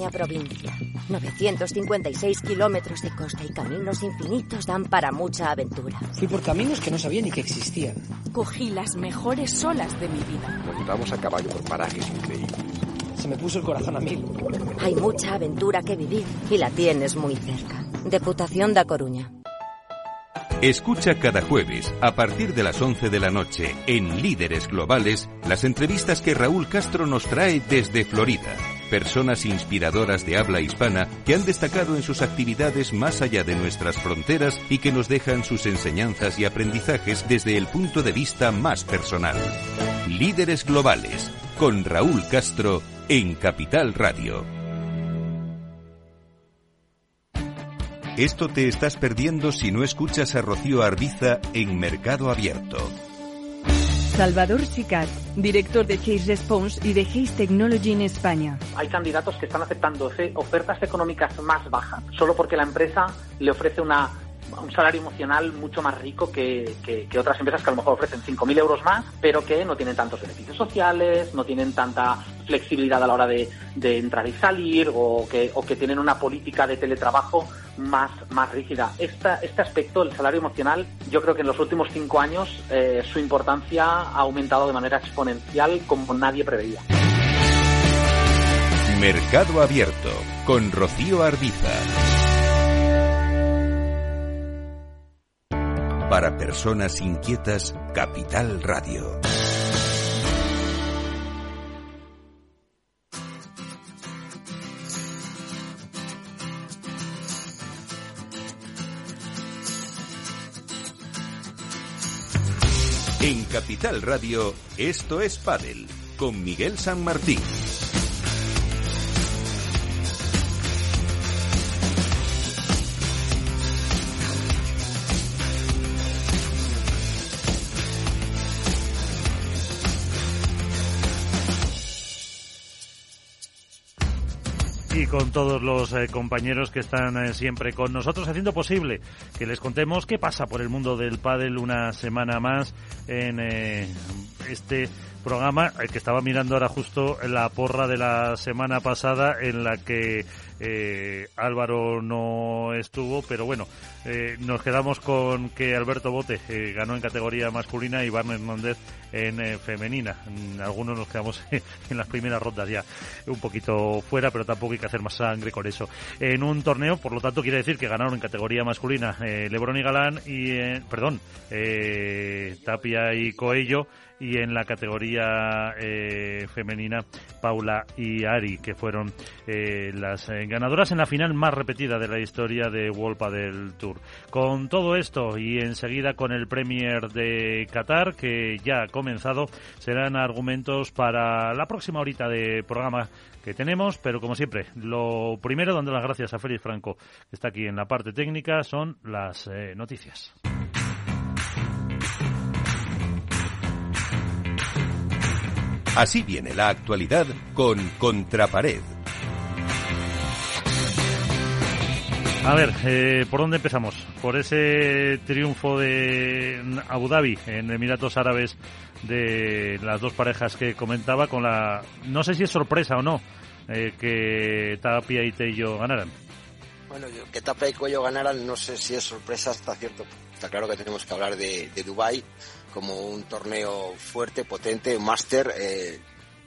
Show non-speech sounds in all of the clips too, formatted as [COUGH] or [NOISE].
pequeña provincia. 956 kilómetros de costa y caminos infinitos dan para mucha aventura. Fui por caminos que no sabía ni que existían. Cogí las mejores olas de mi vida. Nos llevamos a caballo por parajes increíbles. Se me puso el corazón a mil. Hay mucha aventura que vivir y la tienes muy cerca. Deputación da Coruña. Escucha cada jueves, a partir de las 11 de la noche, en Líderes Globales, las entrevistas que Raúl Castro nos trae desde Florida. Personas inspiradoras de habla hispana que han destacado en sus actividades más allá de nuestras fronteras y que nos dejan sus enseñanzas y aprendizajes desde el punto de vista más personal. Líderes Globales, con Raúl Castro, en Capital Radio. Esto te estás perdiendo si no escuchas a Rocío Arbiza en Mercado Abierto. Salvador Sicat, director de Case Response y de Case Technology en España. Hay candidatos que están aceptando ofertas económicas más bajas solo porque la empresa le ofrece una un salario emocional mucho más rico que, que, otras empresas que a lo mejor ofrecen 5.000 euros más, pero que no tienen tantos beneficios sociales, no tienen tanta flexibilidad a la hora de, de entrar y salir o que, o que tienen una política de teletrabajo más, más rígida. Esta, este aspecto, el salario emocional, yo creo que en los últimos cinco años eh, su importancia ha aumentado de manera exponencial como nadie preveía. Mercado Abierto con Rocío Arbiza. Para personas inquietas, Capital Radio. En Capital Radio, esto es Padel, con Miguel San Martín. Y con todos los eh, compañeros que están eh, siempre con nosotros haciendo posible que les contemos qué pasa por el mundo del pádel una semana más en eh, este programa el que estaba mirando ahora justo la porra de la semana pasada en la que eh, Álvaro no estuvo, pero bueno, eh, nos quedamos con que Alberto Bote eh, ganó en categoría masculina y Barnes Hernández en eh, femenina. Mm, algunos nos quedamos [LAUGHS] en las primeras rondas ya un poquito fuera, pero tampoco hay que hacer más sangre con eso. En un torneo, por lo tanto, quiere decir que ganaron en categoría masculina Lebron y Galán y, perdón, Tapia y Coello y en la categoría femenina Paula y Ari, que fueron las ganadoras en la final más repetida de la historia de Wolpa del Tour. Con todo esto y enseguida con el Premier de Qatar, que ya ha comenzado, serán argumentos para la próxima horita de programa que tenemos, pero como siempre, lo primero, dando las gracias a Félix Franco, que está aquí en la parte técnica, son las noticias. Así viene la actualidad con Contrapared. A ver, eh, ¿por dónde empezamos? Por ese triunfo de Abu Dhabi en Emiratos Árabes de las dos parejas que comentaba con la... No sé si es sorpresa o no eh, que Tapia y Tello ganaran. Bueno, que Tapia y Cuello ganaran no sé si es sorpresa hasta cierto Está claro que tenemos que hablar de, de Dubái como un torneo fuerte, potente, un máster. Eh,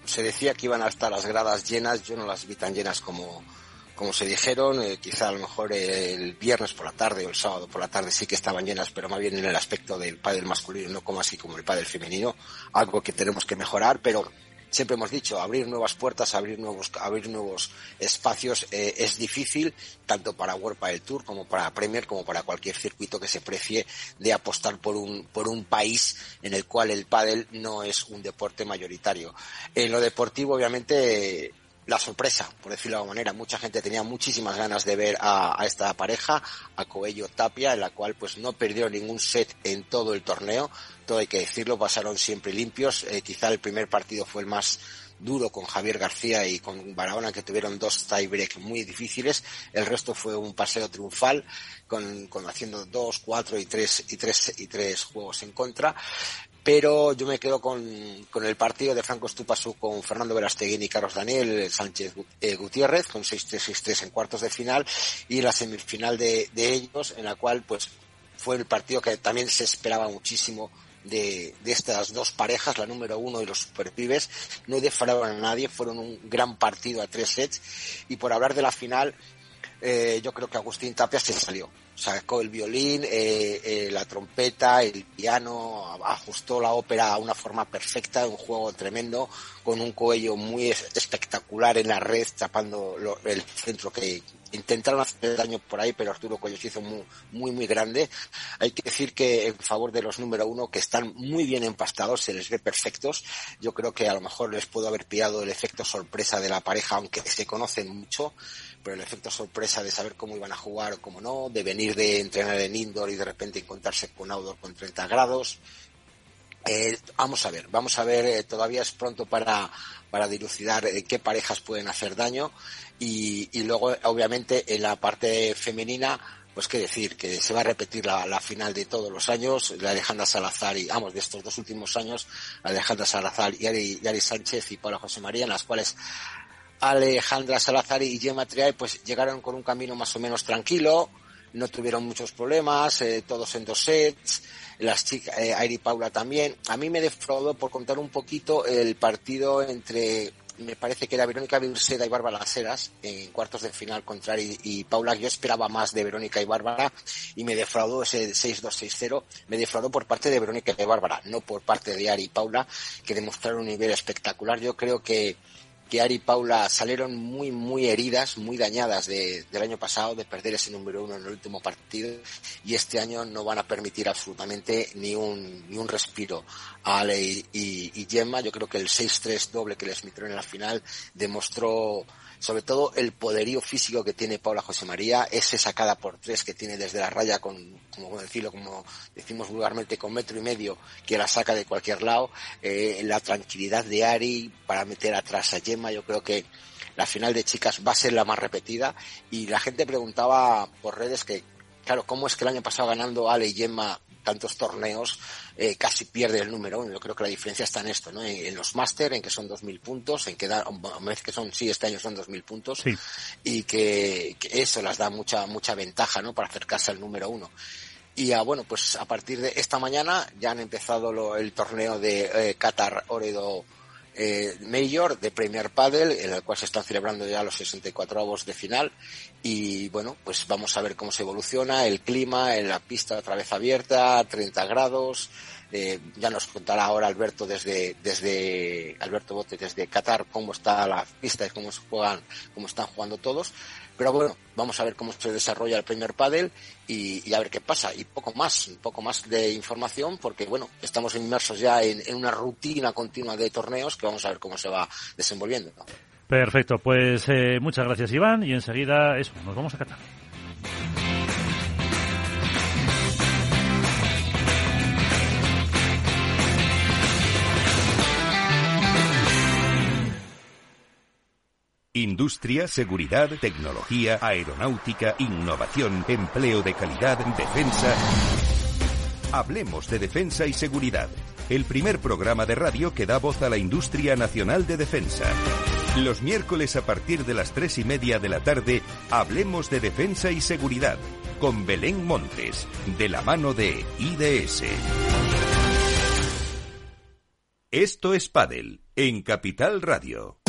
se decía que iban a las gradas llenas, yo no las vi tan llenas como, como se dijeron, eh, quizá a lo mejor el viernes por la tarde o el sábado por la tarde sí que estaban llenas, pero más bien en el aspecto del pádel masculino, no como así como el pádel femenino, algo que tenemos que mejorar, pero siempre hemos dicho, abrir nuevas puertas, abrir nuevos, abrir nuevos espacios eh, es difícil, tanto para World Padel Tour como para Premier, como para cualquier circuito que se precie de apostar por un, por un país en el cual el pádel no es un deporte mayoritario. En lo deportivo, obviamente, la sorpresa, por decirlo de alguna manera. Mucha gente tenía muchísimas ganas de ver a, esta pareja, a Coello Tapia, en la cual pues no perdió ningún set en todo el torneo. Todo hay que decirlo, pasaron siempre limpios. Eh, quizá el primer partido fue el más duro con Javier García y con Barahona que tuvieron dos tiebreak muy difíciles. El resto fue un paseo triunfal con, con haciendo dos, cuatro y tres y tres y tres juegos en contra pero yo me quedo con, con el partido de Franco Estupasú con Fernando Verasteguín y Carlos Daniel Sánchez eh, Gutiérrez con 6-3, 6-3 en cuartos de final y la semifinal de, de ellos en la cual pues fue el partido que también se esperaba muchísimo de, de, estas dos parejas, la número uno y los superpibes, no defraudaron a nadie, fueron un gran partido a tres sets. Y por hablar de la final, eh, yo creo que Agustín Tapia se salió. Sacó el violín, eh, eh, la trompeta, el piano, ajustó la ópera a una forma perfecta, un juego tremendo, con un cuello muy espectacular en la red, tapando lo, el centro que, intentaron hacer daño por ahí, pero Arturo Cuello se hizo muy, muy, muy grande. Hay que decir que en favor de los número uno, que están muy bien empastados, se les ve perfectos. Yo creo que a lo mejor les puedo haber pillado el efecto sorpresa de la pareja, aunque se conocen mucho, pero el efecto sorpresa de saber cómo iban a jugar o cómo no, de venir de entrenar en indoor y de repente encontrarse con outdoor con 30 grados. Eh, vamos a ver, vamos a ver, eh, todavía es pronto para, para dilucidar eh, qué parejas pueden hacer daño y, y, luego obviamente en la parte femenina pues qué decir, que se va a repetir la, final de todos los años, la Alejandra Salazar y, vamos, de estos dos últimos años, Alejandra Salazar y Ari, y Ari Sánchez y Paula José María, en las cuales Alejandra Salazar y Gemma Triay pues llegaron con un camino más o menos tranquilo, no tuvieron muchos problemas, eh, todos en dos sets, las chicas, eh, Airi Paula también. A mí me defraudó por contar un poquito el partido entre, me parece que era Verónica Virseda y Bárbara Laceras en cuartos de final contra Ari y Paula. Yo esperaba más de Verónica y Bárbara y me defraudó ese 6-2-6-0. Me defraudó por parte de Verónica y Bárbara, no por parte de Ari y Paula, que demostraron un nivel espectacular. Yo creo que que Ari y Paula salieron muy, muy heridas, muy dañadas de, del año pasado, de perder ese número uno en el último partido, y este año no van a permitir absolutamente ni un, ni un respiro a Ale y, y, Gemma. Yo creo que el 6-3 doble que les metieron en la final demostró sobre todo el poderío físico que tiene Paula José María, ese sacada por tres que tiene desde la raya con, como decirlo, como decimos vulgarmente, con metro y medio, que la saca de cualquier lado, eh, la tranquilidad de Ari para meter atrás a Gemma, yo creo que la final de chicas va a ser la más repetida. Y la gente preguntaba por redes que, claro, ¿cómo es que el año pasado ganando Ale y Gemma tantos torneos eh, casi pierde el número uno. Yo creo que la diferencia está en esto, ¿no? En, en los máster, en que son 2.000 puntos, en que da, vez que son, sí, este año son 2.000 puntos, sí. y que, que, eso las da mucha, mucha ventaja, ¿no? Para acercarse al número uno. Y a, bueno, pues a partir de esta mañana ya han empezado lo, el torneo de eh, Qatar Oredo eh, Major de Premier Padel, en el cual se están celebrando ya los 64 avos de final. Y bueno, pues vamos a ver cómo se evoluciona el clima en la pista otra vez abierta, 30 grados. Eh, ya nos contará ahora Alberto desde, desde, Alberto Bote desde Qatar cómo está la pista y cómo se juegan, cómo están jugando todos. Pero bueno, vamos a ver cómo se desarrolla el primer pádel y, a ver qué pasa. Y poco más, un poco más de información porque bueno, estamos inmersos ya en, una rutina continua de torneos que vamos a ver cómo se va desenvolviendo. Perfecto, pues eh, muchas gracias Iván y enseguida eso, nos vamos a Qatar. Industria, seguridad, tecnología, aeronáutica, innovación, empleo de calidad, defensa. Hablemos de defensa y seguridad. El primer programa de radio que da voz a la industria nacional de defensa. Los miércoles a partir de las tres y media de la tarde, hablemos de defensa y seguridad con Belén Montes, de la mano de IDS. Esto es Padel, en Capital Radio.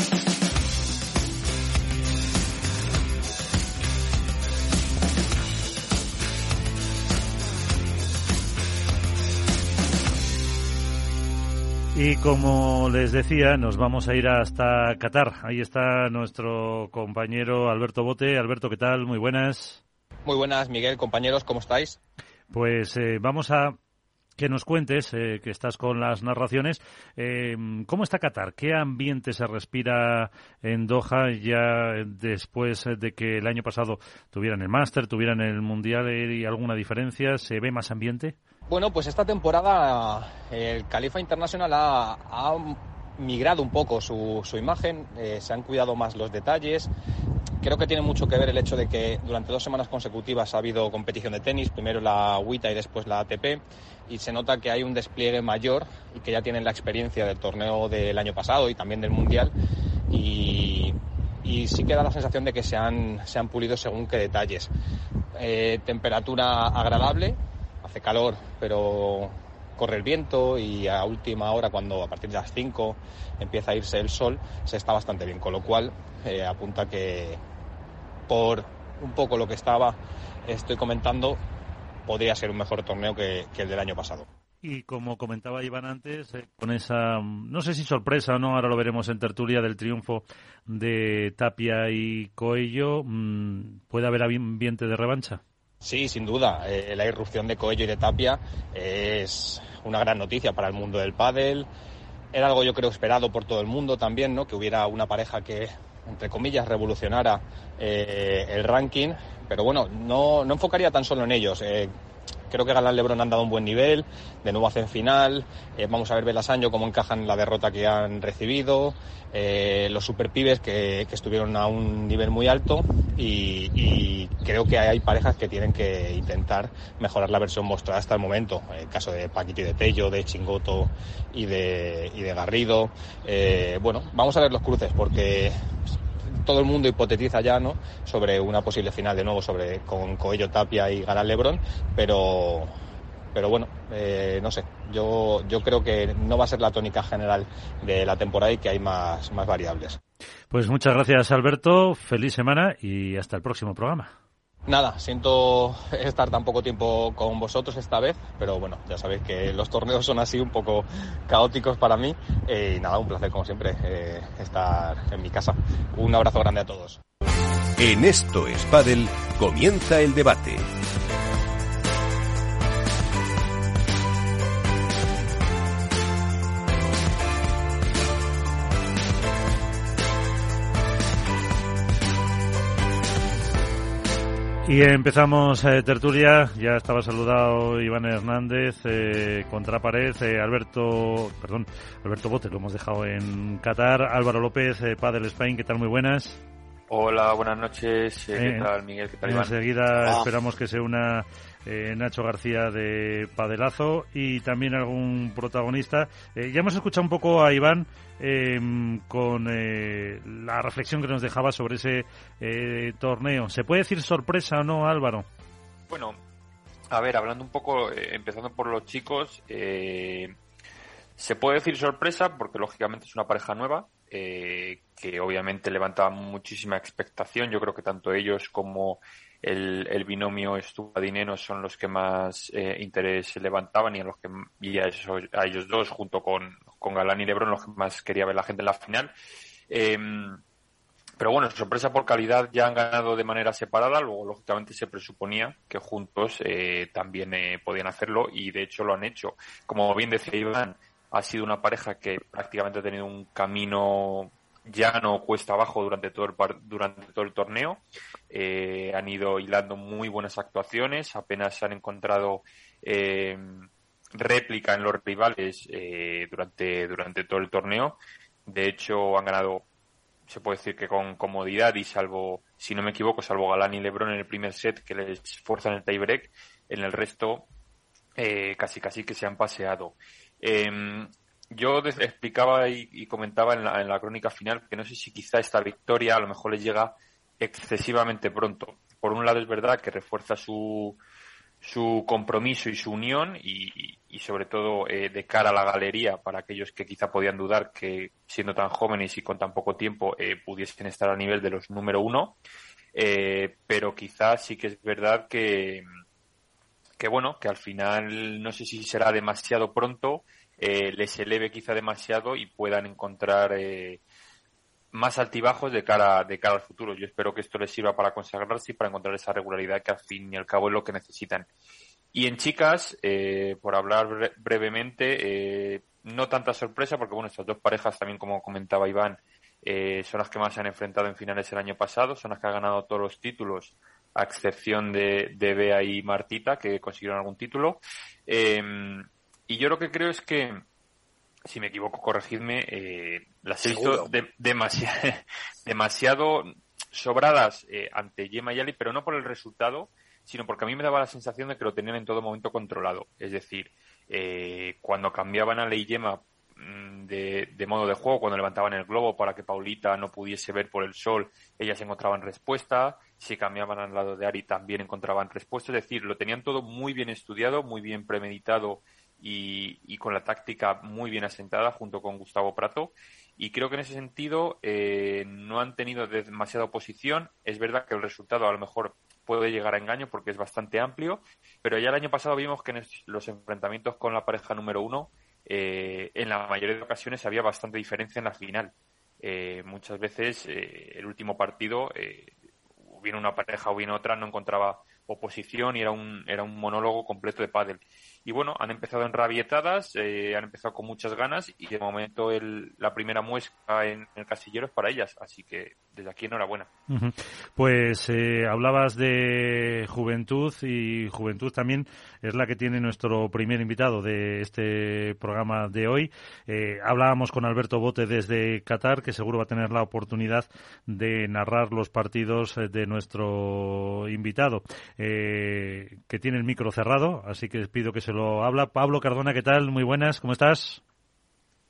Y como les decía, nos vamos a ir hasta Qatar. Ahí está nuestro compañero Alberto Bote. Alberto, ¿qué tal? Muy buenas. Muy buenas, Miguel, compañeros, ¿cómo estáis? Pues eh, vamos a que nos cuentes, eh, que estás con las narraciones, eh, ¿cómo está Qatar? ¿Qué ambiente se respira en Doha ya después de que el año pasado tuvieran el Máster, tuvieran el Mundial y alguna diferencia? ¿Se ve más ambiente? Bueno, pues esta temporada el Califa International ha, migrado un poco su, imagen, eh, se han cuidado más los detalles. Creo que tiene mucho que ver el hecho de que durante dos semanas consecutivas ha habido competición de tenis, primero la WITA y después la ATP, y se nota que hay un despliegue mayor y que ya tienen la experiencia del torneo del año pasado y también del Mundial. Y, y sí que da la sensación de que se han, se han pulido según qué detalles. Eh, temperatura agradable, hace calor, pero corre el viento y a última hora, cuando a partir de las 5 empieza a irse el sol, se está bastante bien, con lo cual eh, apunta que por un poco lo que estaba estoy comentando, podría ser un mejor torneo que, que el del año pasado. Y como comentaba Iván antes, eh, con esa, no sé si sorpresa o no, ahora lo veremos en tertulia del triunfo de Tapia y Coello, mm, ¿puede haber ambiente de revancha? Sí, sin duda. Eh, la irrupción de Coello y de Tapia es una gran noticia para el mundo del pádel. Era algo yo creo esperado por todo el mundo también, ¿no? Que hubiera una pareja que, entre comillas, revolucionara eh, el ranking. Pero bueno, no, no enfocaría tan solo en ellos. Eh, creo que Galán Lebron han dado un buen nivel, de nuevo hacen final, eh, vamos a ver Belasaño cómo encajan la derrota que han recibido, eh, los superpibes que, que estuvieron a un nivel muy alto y, creo que hay parejas que tienen que intentar mejorar la versión mostrada hasta el momento, el caso de Paquito y de Tello, de Chingoto y de, y de Garrido, eh, bueno, vamos a ver los cruces porque todo el mundo hipotetiza ya ¿no? sobre una posible final de nuevo sobre con Coello Tapia y Galán Lebron, pero pero bueno, eh, no sé, yo, yo creo que no va a ser la tónica general de la temporada y que hay más, más variables. Pues muchas gracias Alberto, feliz semana y hasta el próximo programa. Nada, siento estar tan poco tiempo con vosotros esta vez, pero bueno, ya sabéis que los torneos son así un poco caóticos para mí eh, y nada, un placer como siempre eh, estar en mi casa. Un abrazo grande a todos. En esto es Padel, comienza el debate. Y empezamos eh, tertulia, ya estaba saludado Iván Hernández, eh, contra pared, eh, Alberto, perdón, Alberto Bote, lo hemos dejado en Qatar, Álvaro López, eh, Padel Spain, ¿qué tal? Muy buenas. Hola, buenas noches, ¿qué tal Miguel? ¿Qué tal Iván? Enseguida esperamos que se una Nacho García de Padelazo y también algún protagonista. ya hemos escuchado un poco a Iván eh, con eh, la reflexión que nos dejaba sobre ese eh, torneo. ¿Se puede decir sorpresa o no, Álvaro? Bueno, a ver, hablando un poco, empezando por los chicos, se puede decir sorpresa porque lógicamente es una pareja nueva. que obviamente levanta muchísima expectación. Yo creo que tanto ellos como el, el binomio Estubadineno son los que más interés levantaban y a los que y a, a ellos dos junto con, con Galán y Lebron los que más quería ver la gente en la final. Eh, pero bueno, sorpresa por calidad ya han ganado de manera separada, luego lógicamente se presuponía que juntos eh, también eh, podían hacerlo y de hecho lo han hecho. Como bien decía Iván, ha sido una pareja que prácticamente ha tenido un camino llano cuesta abajo durante todo el, durante todo el torneo. Eh, han ido hilando muy buenas actuaciones, apenas han encontrado eh, réplica en los rivales eh, durante, durante todo el torneo. De hecho, han ganado, se puede decir que con comodidad y salvo, si no me equivoco, salvo Galán y Lebron en el primer set que les forzan el tiebreak, en el resto eh, casi casi que se han paseado. Eh, yo explicaba y, comentaba en la, en la, crónica final que no sé si quizá esta victoria a lo mejor les llega excesivamente pronto. Por un lado es verdad que refuerza su, su compromiso y su unión y, y sobre todo eh, de cara a la galería para aquellos que quizá podían dudar que siendo tan jóvenes y con tan poco tiempo eh, pudiesen estar a nivel de los número uno eh, pero quizás sí que es verdad que que bueno que al final no sé si será demasiado pronto eh, les eleve quizá demasiado y puedan encontrar más altibajos de cara, de cara al futuro. Yo espero que esto les sirva para consagrarse y para encontrar esa regularidad que al fin y al cabo es lo que necesitan. Y en chicas, eh, por hablar bre brevemente, eh, no tanta sorpresa, porque bueno, estas dos parejas también, como comentaba Iván, eh, son las que más se han enfrentado en finales el año pasado, son las que han ganado todos los títulos, a excepción de, de Bea y Martita, que consiguieron algún título. Y yo lo que creo es que si me equivoco, corregidme, eh, las he visto [LAUGHS] demasiado sobradas eh, ante Yema y Ali, pero no por el resultado, sino porque a mí me daba la sensación de que lo tenían en todo momento controlado. Es decir, eh, cuando cambiaban a Ley Yema mm, de, de, modo de juego, cuando levantaban el globo para que Paulita no pudiese ver por el sol, ellas encontraban respuesta. Si cambiaban al lado de Ari también encontraban respuesta. Es decir, lo tenían todo muy bien estudiado, muy bien premeditado y, con la táctica muy bien asentada junto con Gustavo Prato. Y creo que en ese sentido eh, no han tenido demasiada oposición. Es verdad que el resultado a lo mejor puede llegar a engaño porque es bastante amplio, pero ya el año pasado vimos que en los enfrentamientos con la pareja número uno, eh, en la mayoría de ocasiones había bastante diferencia en la final. Eh, muchas veces el último partido, hubiera una pareja o bien otra, no encontraba oposición y era un, era un monólogo completo de pádel y bueno, han empezado enrabietadas, eh, han empezado con muchas ganas y de momento el, la primera muesca en el casillero es para ellas, así que desde aquí enhorabuena. Pues eh, hablabas de juventud y juventud también es la que tiene nuestro primer invitado de este programa de hoy. Eh, hablábamos con Alberto Bote desde Qatar, que seguro va a tener la oportunidad de narrar los partidos de nuestro invitado, que tiene el micro cerrado, así que pido que se lo habla. Pablo Cardona, ¿qué tal? Muy buenas, ¿cómo estás?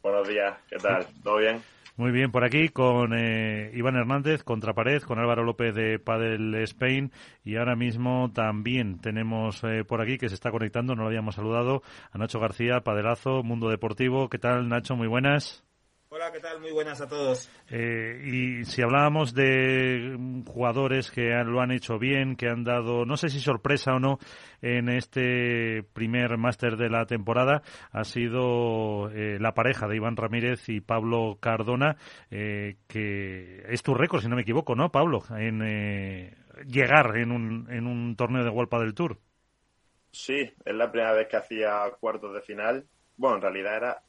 Buenos días, ¿qué tal? ¿Todo bien? Muy bien, por aquí con eh, Iván Hernández, Contrapared, con Álvaro López de Padel Spain y ahora mismo también tenemos eh, por aquí que se está conectando, no lo habíamos saludado, a Nacho García, Padelazo, Mundo Deportivo. ¿Qué tal, Nacho? Muy buenas. Hola, ¿qué tal? Muy buenas a todos. Eh, y si hablábamos de jugadores que lo han hecho bien, que han dado, no sé si sorpresa o no, en este primer máster de la temporada, ha sido eh, la pareja de Iván Ramírez y Pablo Cardona, eh, que es tu récord, si no me equivoco, ¿no, Pablo? En llegar en un, en un torneo de Huelpa del Tour. Sí, es la primera vez que hacía cuartos de final. Bueno, en realidad era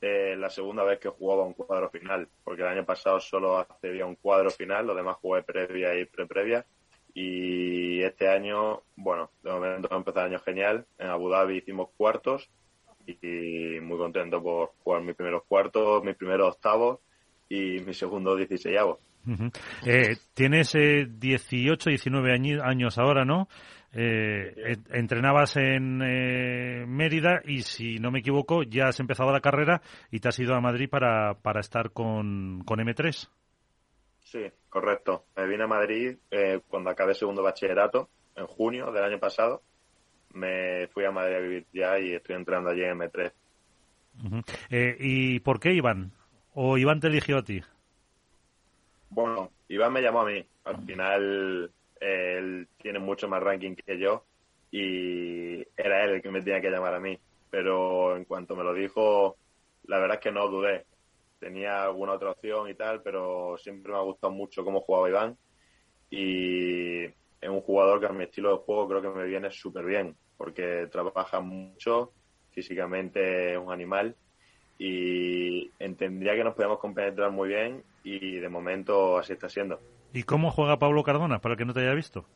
eh, la segunda vez que jugaba un cuadro final, porque el año pasado solo accedía a un cuadro final, los demás jugué previa y pre-previa. Y este año, bueno, de momento ha empezado el año genial. En Abu Dhabi hicimos cuartos y muy contento por jugar mis primeros cuartos, mis primeros octavos y mi segundo dieciséisavo. eh, tienes eh, 18, 19 años ahora, ¿no? Eh, entrenabas en eh, Mérida y, si no me equivoco, ya has empezado la carrera y te has ido a Madrid para, para estar con, con M3. Sí, correcto. Me vine a Madrid eh, cuando acabé segundo bachillerato, en junio del año pasado. Me fui a Madrid a vivir ya y estoy entrenando allí en M3. Eh, ¿Y por qué Iván? ¿O Iván te eligió a ti? Bueno, Iván me llamó a mí. Al final él tiene mucho más ranking que yo y era él el que me tenía que llamar a mí. Pero en cuanto me lo dijo, la verdad es que no dudé. Tenía alguna otra opción y tal, pero siempre me ha gustado mucho cómo jugaba Iván y es un jugador que a mi estilo de juego creo que me viene súper bien porque trabaja mucho, físicamente es un animal y entendería que nos podemos compenetrar muy bien y de momento así está siendo. ¿Y cómo juega Pablo Cardona, para el que no te haya visto?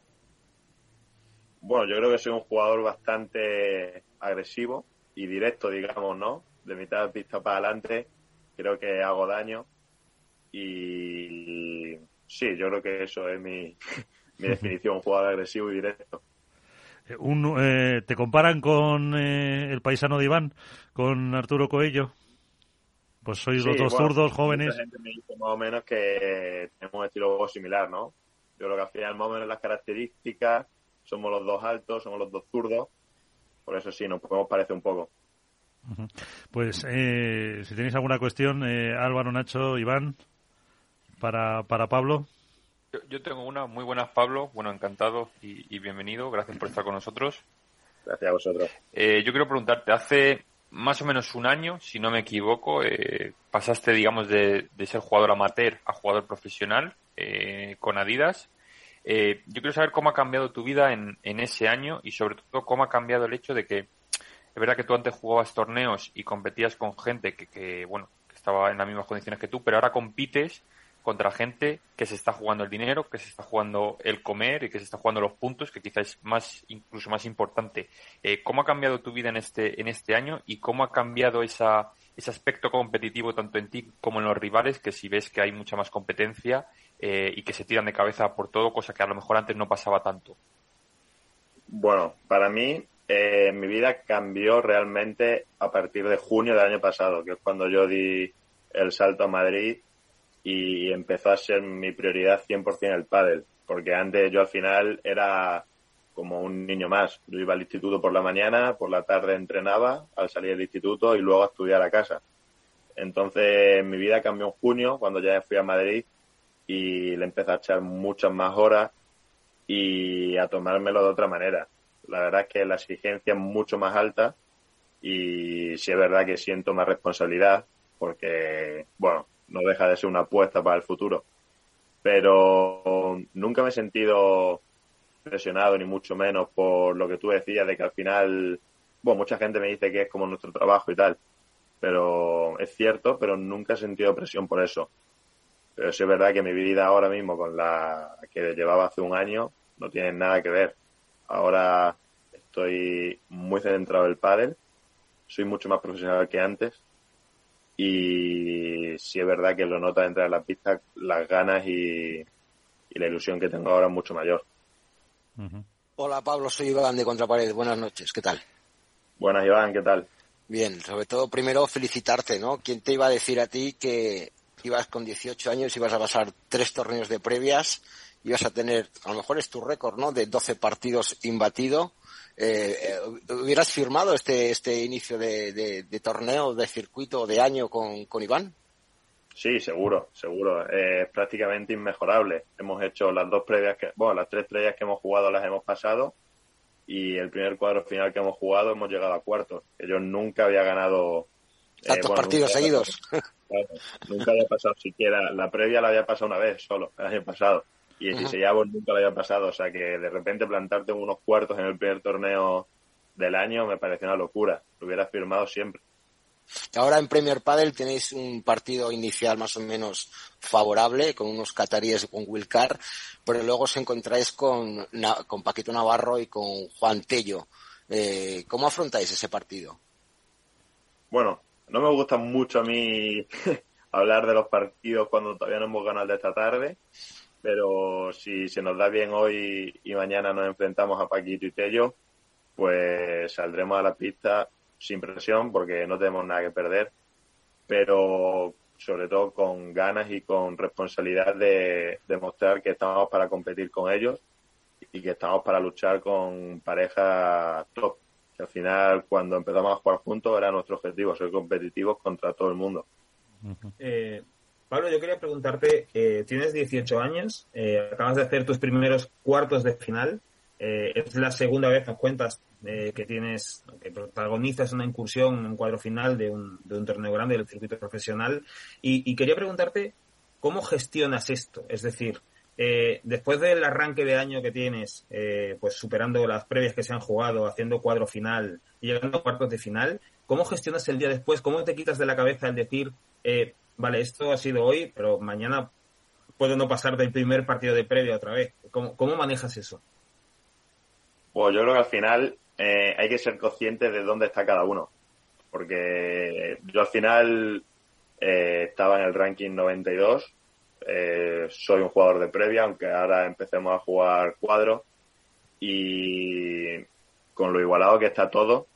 Bueno, yo creo que soy un jugador bastante agresivo y directo, digamos, ¿no? De mitad de pista para adelante, creo que hago daño y sí, yo creo que eso es mi, [LAUGHS] mi definición, un jugador agresivo y directo. Eh, un, eh, ¿Te comparan con eh, el paisano de Iván, con Arturo Coello? Pues sois los dos zurdos jóvenes. Gente me dice más o menos que tenemos un estilo similar, ¿no? Yo creo que al final más o menos las características, somos los dos altos, somos los dos zurdos, por eso sí, nos podemos parecer un poco. Pues eh, si tenéis alguna cuestión, eh, Álvaro, Nacho, Iván, para, para Pablo. Yo, tengo una, muy buenas Pablo, bueno, encantado y, bienvenido, gracias por estar con nosotros. Gracias a vosotros. Eh, yo quiero preguntarte, hace más o menos un año, si no me equivoco, eh, pasaste, digamos, de, ser jugador amateur a jugador profesional eh, con Adidas. Eh, yo quiero saber cómo ha cambiado tu vida en, ese año y sobre todo cómo ha cambiado el hecho de que es verdad que tú antes jugabas torneos y competías con gente que, que bueno, que estaba en las mismas condiciones que tú, pero ahora compites contra gente que se está jugando el dinero, que se está jugando el comer y que se está jugando los puntos, que quizás es más, incluso más importante. Eh, ¿Cómo ha cambiado tu vida en este, en este año y cómo ha cambiado esa, ese aspecto competitivo tanto en ti como en los rivales, que si ves que hay mucha más competencia eh, y que se tiran de cabeza por todo, cosa que a lo mejor antes no pasaba tanto? Bueno, para mí eh, mi vida cambió realmente a partir de junio del año pasado, que es cuando yo di el salto a Madrid y empezó a ser mi prioridad 100% el pádel, porque antes yo al final era como un niño más. Yo iba al instituto por la mañana, por la tarde entrenaba al salir del instituto y luego a estudiar a casa. Entonces mi vida cambió en junio cuando ya fui a Madrid y le empecé a echar muchas más horas y a tomármelo de otra manera. La verdad es que la exigencia es mucho más alta y sí es verdad que siento más responsabilidad porque, bueno, no deja de ser una apuesta para el futuro. Pero nunca me he sentido presionado, ni mucho menos por lo que tú decías, de que al final, bueno, mucha gente me dice que es como nuestro trabajo y tal, pero es cierto, pero nunca he sentido presión por eso. Pero sí es verdad que mi vida ahora mismo con la que llevaba hace un año no tiene nada que ver. Ahora estoy muy centrado en el pádel, soy mucho más profesional que antes y sí es verdad que lo nota de entrar a la pista, las ganas y, la ilusión que tengo ahora es mucho mayor. Hola Pablo, soy Iván de Contrapared. Buenas noches, ¿qué tal? Buenas Iván, ¿qué tal? Bien, sobre todo primero felicitarte, ¿no? ¿Quién te iba a decir a ti que ibas con 18 años, ibas a pasar tres torneos de previas, ibas a tener, a lo mejor es tu récord, ¿no? De 12 partidos imbatido eh, eh, ¿hubieras firmado este, este inicio de, torneo, de circuito, de año con, con Iván? Sí, seguro, seguro. es prácticamente inmejorable. Hemos hecho las dos previas que, bueno, las tres previas que hemos jugado las hemos pasado y el primer cuadro final que hemos jugado hemos llegado a cuartos. Yo nunca había ganado eh, tantos partidos seguidos. [LAUGHS] nunca había pasado siquiera, la previa la había pasado una vez solo, el año pasado. Y el Siseyabos nunca lo había pasado. O sea que de repente plantarte unos cuartos en el primer torneo del año me pareció una locura. Lo hubiera firmado siempre. Ahora en Premier Padel tenéis un partido inicial más o menos favorable con unos cataríes con Wilcar, pero luego os encontráis con, con Paquito Navarro y con Juan Tello. Eh, ¿Cómo afrontáis ese partido? Bueno, no me gusta mucho a mí [LAUGHS] hablar de los partidos cuando todavía no hemos ganado de esta tarde, pero si se nos da bien hoy y mañana nos enfrentamos a Paquito y Tello, pues saldremos a la pista sin presión porque no tenemos nada que perder, pero sobre todo con ganas y con responsabilidad de demostrar que estamos para competir con ellos y que estamos para luchar con parejas top. Que al final, cuando empezamos a jugar juntos, era nuestro objetivo, ser competitivos contra todo el mundo. eh, Pablo, yo quería preguntarte, eh, tienes 18 años, eh, acabas de hacer tus primeros cuartos de final, eh, es la segunda vez, nos cuentas, que tienes, que protagonizas una incursión en un cuadro final de un, torneo grande del circuito profesional, y, quería preguntarte, ¿cómo gestionas esto? Es decir, después del arranque de año que tienes, pues superando las previas que se han jugado, haciendo cuadro final y llegando a cuartos de final, ¿cómo gestionas el día después? ¿Cómo te quitas de la cabeza el decir, vale, esto ha sido hoy, pero mañana puedo no pasar del primer partido de previa otra vez. ¿Cómo, cómo manejas eso? Pues yo creo que al final eh, hay que ser consciente de dónde está cada uno. Porque yo al final eh, estaba en el ranking 92, eh, soy un jugador de previa, aunque ahora empecemos a jugar cuadro. Y con lo igualado que está todo,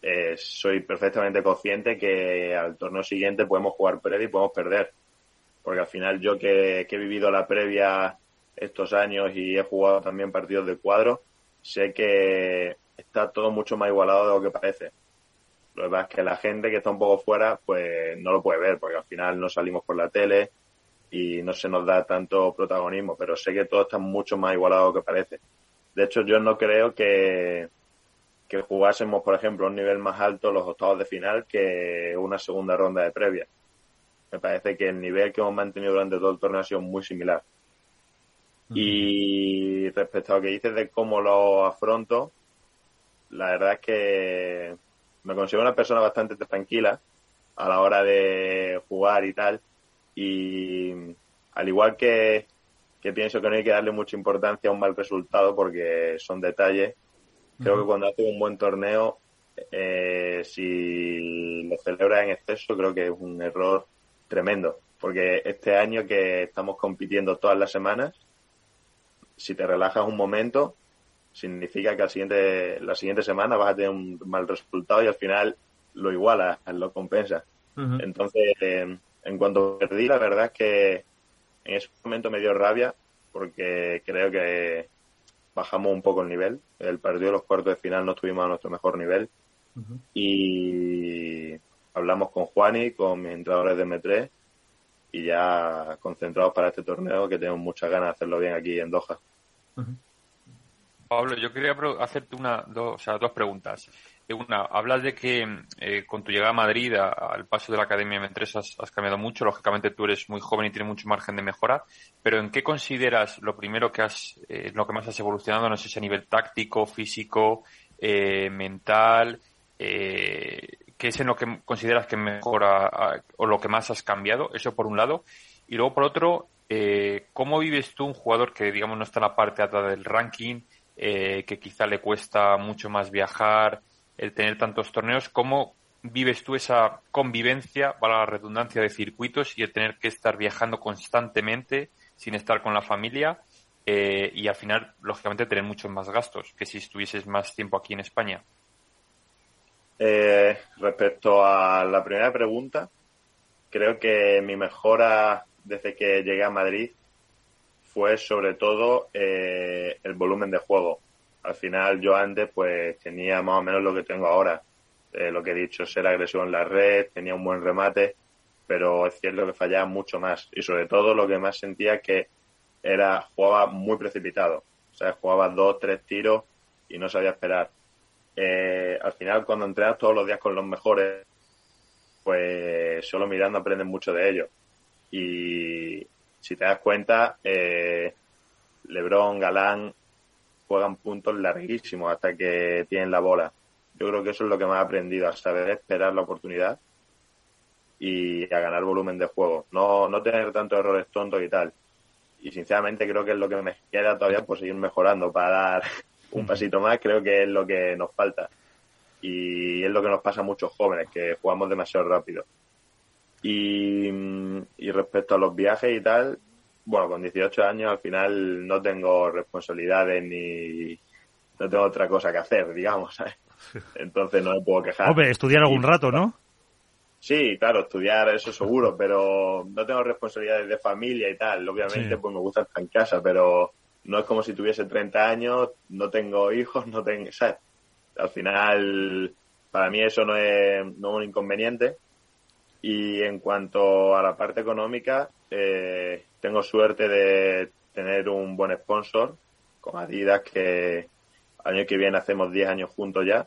eh, soy perfectamente consciente que al torneo siguiente podemos jugar previa y podemos perder. Porque al final yo que, he vivido la previa estos años y he jugado también partidos de cuadro, sé que está todo mucho más igualado de lo que parece. Lo que pasa es que la gente que está un poco fuera, pues no lo puede ver, porque al final no salimos por la tele y no se nos da tanto protagonismo, pero sé que todo está mucho más igualado de lo que parece. De hecho, yo no creo que, que jugásemos, por ejemplo, a un nivel más alto los octavos de final que una segunda ronda de previa. Me parece que el nivel que hemos mantenido durante todo el torneo ha sido muy similar. Y respecto a lo que dices de cómo lo afronto, la verdad es que me considero una persona bastante tranquila a la hora de jugar y tal. Y al igual que, que pienso que no hay que darle mucha importancia a un mal resultado porque son detalles, creo que cuando haces un buen torneo, eh, si lo celebras en exceso, creo que es un error tremendo. Porque este año que estamos compitiendo todas las semanas, si te relajas un momento, significa que al siguiente, la siguiente semana vas a tener un mal resultado y al final lo iguala, lo compensa. Entonces, eh, en cuanto perdí, la verdad es que en ese momento me dio rabia porque creo que bajamos un poco el nivel. El partido de los cuartos de final no estuvimos a nuestro mejor nivel. Y hablamos con Juani, con mis entrenadores de M3 y ya concentrados para este torneo que tenemos muchas ganas de hacerlo bien aquí en Doha. Pablo, yo quería hacerte una, dos, o sea, dos preguntas. Eh, una, hablas de que eh, con tu llegada a Madrid, al paso de la Academia M3 has, cambiado mucho. Lógicamente tú eres muy joven y tienes mucho margen de mejora. Pero ¿en qué consideras lo primero que has, eh, lo que más has evolucionado? No sé si a nivel táctico, físico, mental, ¿qué es en lo que consideras que mejora o lo que más has cambiado? Eso por un lado. Y luego por otro, ¿cómo vives tú un jugador que digamos no está en la parte alta del ranking? eh, que quizá le cuesta mucho más viajar, el tener tantos torneos. ¿Cómo vives tú esa convivencia, para la redundancia de circuitos y el tener que estar viajando constantemente sin estar con la familia eh, y al final, lógicamente, tener muchos más gastos que si estuvieses más tiempo aquí en España? Eh, respecto a la primera pregunta, creo que mi mejora desde que llegué a Madrid fue sobre todo eh, el volumen de juego. Al final yo antes pues tenía más o menos lo que tengo ahora. Eh, lo que he dicho, ser agresivo en la red, tenía un buen remate, pero es cierto que fallaba mucho más. Y sobre todo lo que más sentía que era, jugaba muy precipitado. O sea, jugaba dos, tres tiros y no sabía esperar. Eh, al final cuando entrenas todos los días con los mejores, pues solo mirando aprendes mucho de ellos. Y, si te das cuenta, eh, Lebron, Galán juegan puntos larguísimos hasta que tienen la bola. Yo creo que eso es lo que más he aprendido, a saber esperar la oportunidad y a ganar volumen de juego. No, no tener tantos errores tontos y tal. Y sinceramente creo que es lo que me queda todavía por seguir mejorando para dar [LAUGHS] un pasito más. Creo que es lo que nos falta. Y es lo que nos pasa a muchos jóvenes, que jugamos demasiado rápido. Y, y respecto a los viajes y tal, bueno, con 18 años al final no tengo responsabilidades ni no tengo otra cosa que hacer, digamos, ¿sabes? [LAUGHS] Entonces no me puedo quejar. Hombre, estudiar algún rato, ¿no? Sí, claro, estudiar, eso seguro, pero no tengo responsabilidades de familia y tal. Obviamente, pues me gusta estar en casa, pero no es como si tuviese 30 años, no tengo hijos, no tengo, ¿sabes? Al final, para mí eso no es, no es un inconveniente y en cuanto a la parte económica, eh, tengo suerte de tener un buen sponsor con Adidas que año que viene hacemos 10 años juntos ya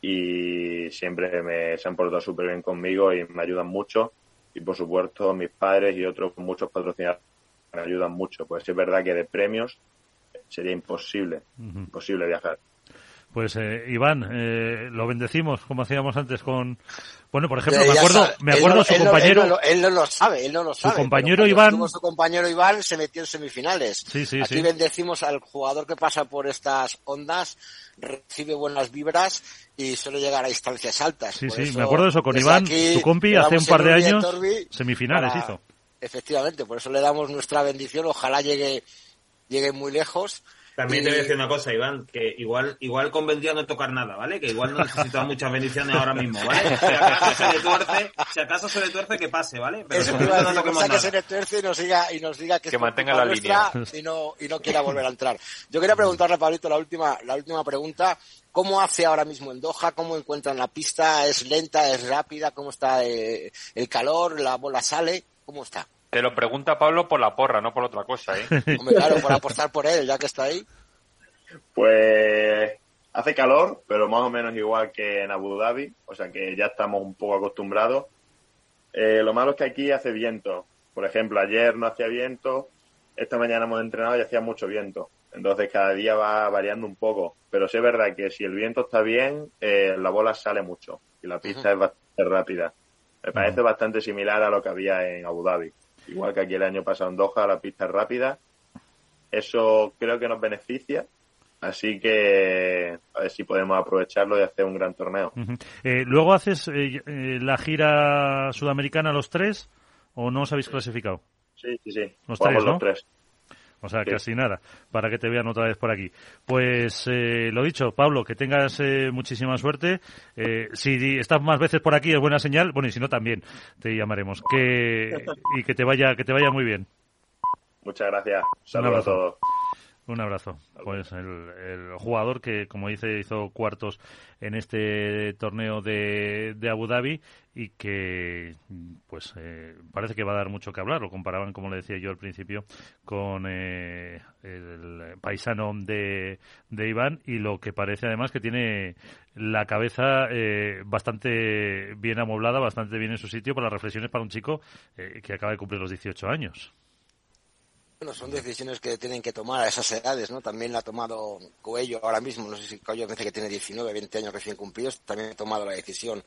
y siempre me, se han portado súper bien conmigo y me ayudan mucho. Y por supuesto mis padres y otros muchos patrocinadores me ayudan mucho. Pues es verdad que de premios sería imposible imposible viajar pues eh, Iván, eh, lo bendecimos como hacíamos antes con, bueno, por ejemplo, me acuerdo, me acuerdo su compañero. Él no, lo sabe, él no lo sabe. Su compañero Iván. Su compañero Iván se metió en semifinales. Sí, sí, Aquí bendecimos al jugador que pasa por estas ondas, recibe buenas vibras y suele llegar a instancias altas. Sí, sí, me acuerdo de eso con Iván, su compi, hace un par de años, semifinales hizo. Efectivamente, por eso le damos nuestra bendición, ojalá llegue, llegue muy lejos también te voy a decir una cosa, Iván, que igual, igual convendría no tocar nada, ¿vale? Que igual no necesitas [LAUGHS] muchas bendiciones ahora mismo, ¿vale? Si acaso se le tuerce, si acaso se le tuerce que pase, ¿vale? Pero Eso que no que se le tuerce y nos diga, y nos diga que, que mantenga la línea y no, y no quiera volver a entrar. Yo quería preguntarle a Pablito la última, la última pregunta. ¿Cómo hace ahora mismo en Doha? ¿Cómo encuentran la pista? ¿Es lenta? ¿Es rápida? ¿Cómo está eh, el calor? ¿La bola sale? ¿Cómo está? Te lo pregunta Pablo por la porra, no por otra cosa, ¿eh? [LAUGHS] Hombre, claro, por apostar por él, ya que está ahí. Pues hace calor, pero más o menos igual que en Abu Dhabi, o sea que ya estamos un poco acostumbrados. Eh, lo malo es que aquí hace viento. Por ejemplo, ayer no hacía viento, esta mañana hemos entrenado y hacía mucho viento. Entonces cada día va variando un poco. Pero sí es verdad que si el viento está bien, eh, la bola sale mucho y la pista es bastante rápida. Me parece bastante similar a lo que había en Abu Dhabi. Igual que aquí el año pasado en Doha, la pista rápida. Eso creo que nos beneficia Así que a ver si podemos aprovecharlo y hacer un gran torneo. Eh, ¿Luego haces eh, eh, la gira sudamericana los tres o no os habéis clasificado? Sí, sí, sí. Los tres, los tres. O sea, casi nada, para que te vean otra vez por aquí. Pues lo dicho, Pablo, que tengas muchísima suerte. si estás más veces por aquí es buena señal, bueno, y si no también te llamaremos. Que, y que te vaya, que te vaya muy bien. Muchas gracias. Saludos a todos. Un abrazo. Pues el, jugador que, como dice, hizo cuartos en este torneo de, de Abu Dhabi y que, pues, eh, parece que va a dar mucho que hablar. Lo comparaban, como le decía yo al principio, con eh, el paisano de, de Iván y lo que parece además que tiene la cabeza eh, bastante bien amoblada, bastante bien en su sitio para las reflexiones para un chico que acaba de cumplir los 18 años. Bueno, son decisiones que tienen que tomar a esas edades, ¿no? También la ha tomado Coello ahora mismo, no sé si Coello dice que tiene 19, 20 años recién cumplidos, también ha tomado la decisión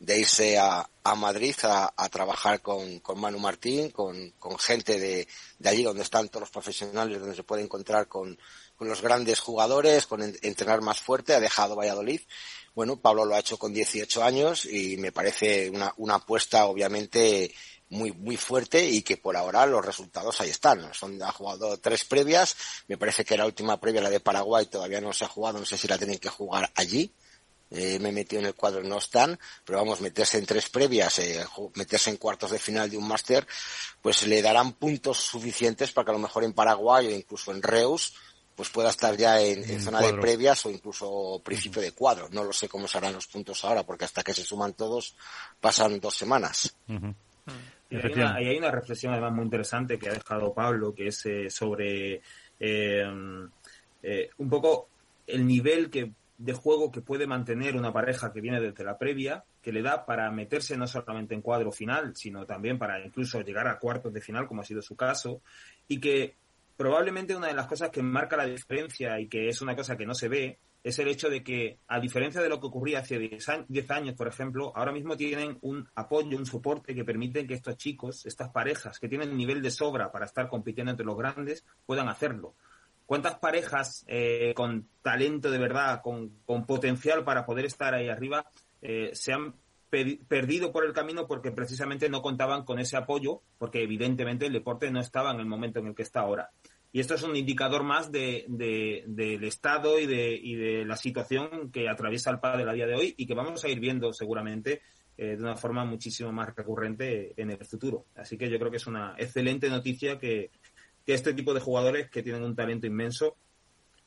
de irse a, Madrid a, trabajar con, Manu Martín, con, gente de, allí donde están todos los profesionales, donde se puede encontrar con, los grandes jugadores, con entrenar más fuerte, ha dejado Valladolid. Bueno, Pablo lo ha hecho con 18 años y me parece una, una apuesta obviamente muy, muy fuerte y que por ahora los resultados ahí están. Son, ha jugado tres previas, me parece que la última previa, la de Paraguay, todavía no se ha jugado, no sé si la tienen que jugar allí. Eh, me he metido en el cuadro, no están, pero vamos, meterse en tres previas, eh, meterse en cuartos de final de un máster, pues le darán puntos suficientes para que a lo mejor en Paraguay o incluso en Reus, pues pueda estar ya en, zona de previas o incluso principio de cuadro. No lo sé cómo serán los puntos ahora, porque hasta que se suman todos pasan dos semanas. Y hay, una, hay una reflexión además muy interesante que ha dejado Pablo, que es eh, sobre eh, eh, un poco el nivel que de juego que puede mantener una pareja que viene desde la previa, que le da para meterse no solamente en cuadro final, sino también para incluso llegar a cuartos de final, como ha sido su caso, y que probablemente una de las cosas que marca la diferencia y que es una cosa que no se ve es el hecho de que, a diferencia de lo que ocurría hace 10 años, por ejemplo, ahora mismo tienen un apoyo, un soporte que permiten que estos chicos, estas parejas que tienen nivel de sobra para estar compitiendo entre los grandes, puedan hacerlo. ¿Cuántas parejas eh, con talento de verdad, con, potencial para poder estar ahí arriba, eh, se han perdido por el camino porque precisamente no contaban con ese apoyo, porque evidentemente el deporte no estaba en el momento en el que está ahora. Y esto es un indicador más de, del estado y de, y de la situación que atraviesa el pádel a día de hoy y que vamos a ir viendo seguramente eh, de una forma muchísimo más recurrente en el futuro. Así que yo creo que es una excelente noticia que, este tipo de jugadores que tienen un talento inmenso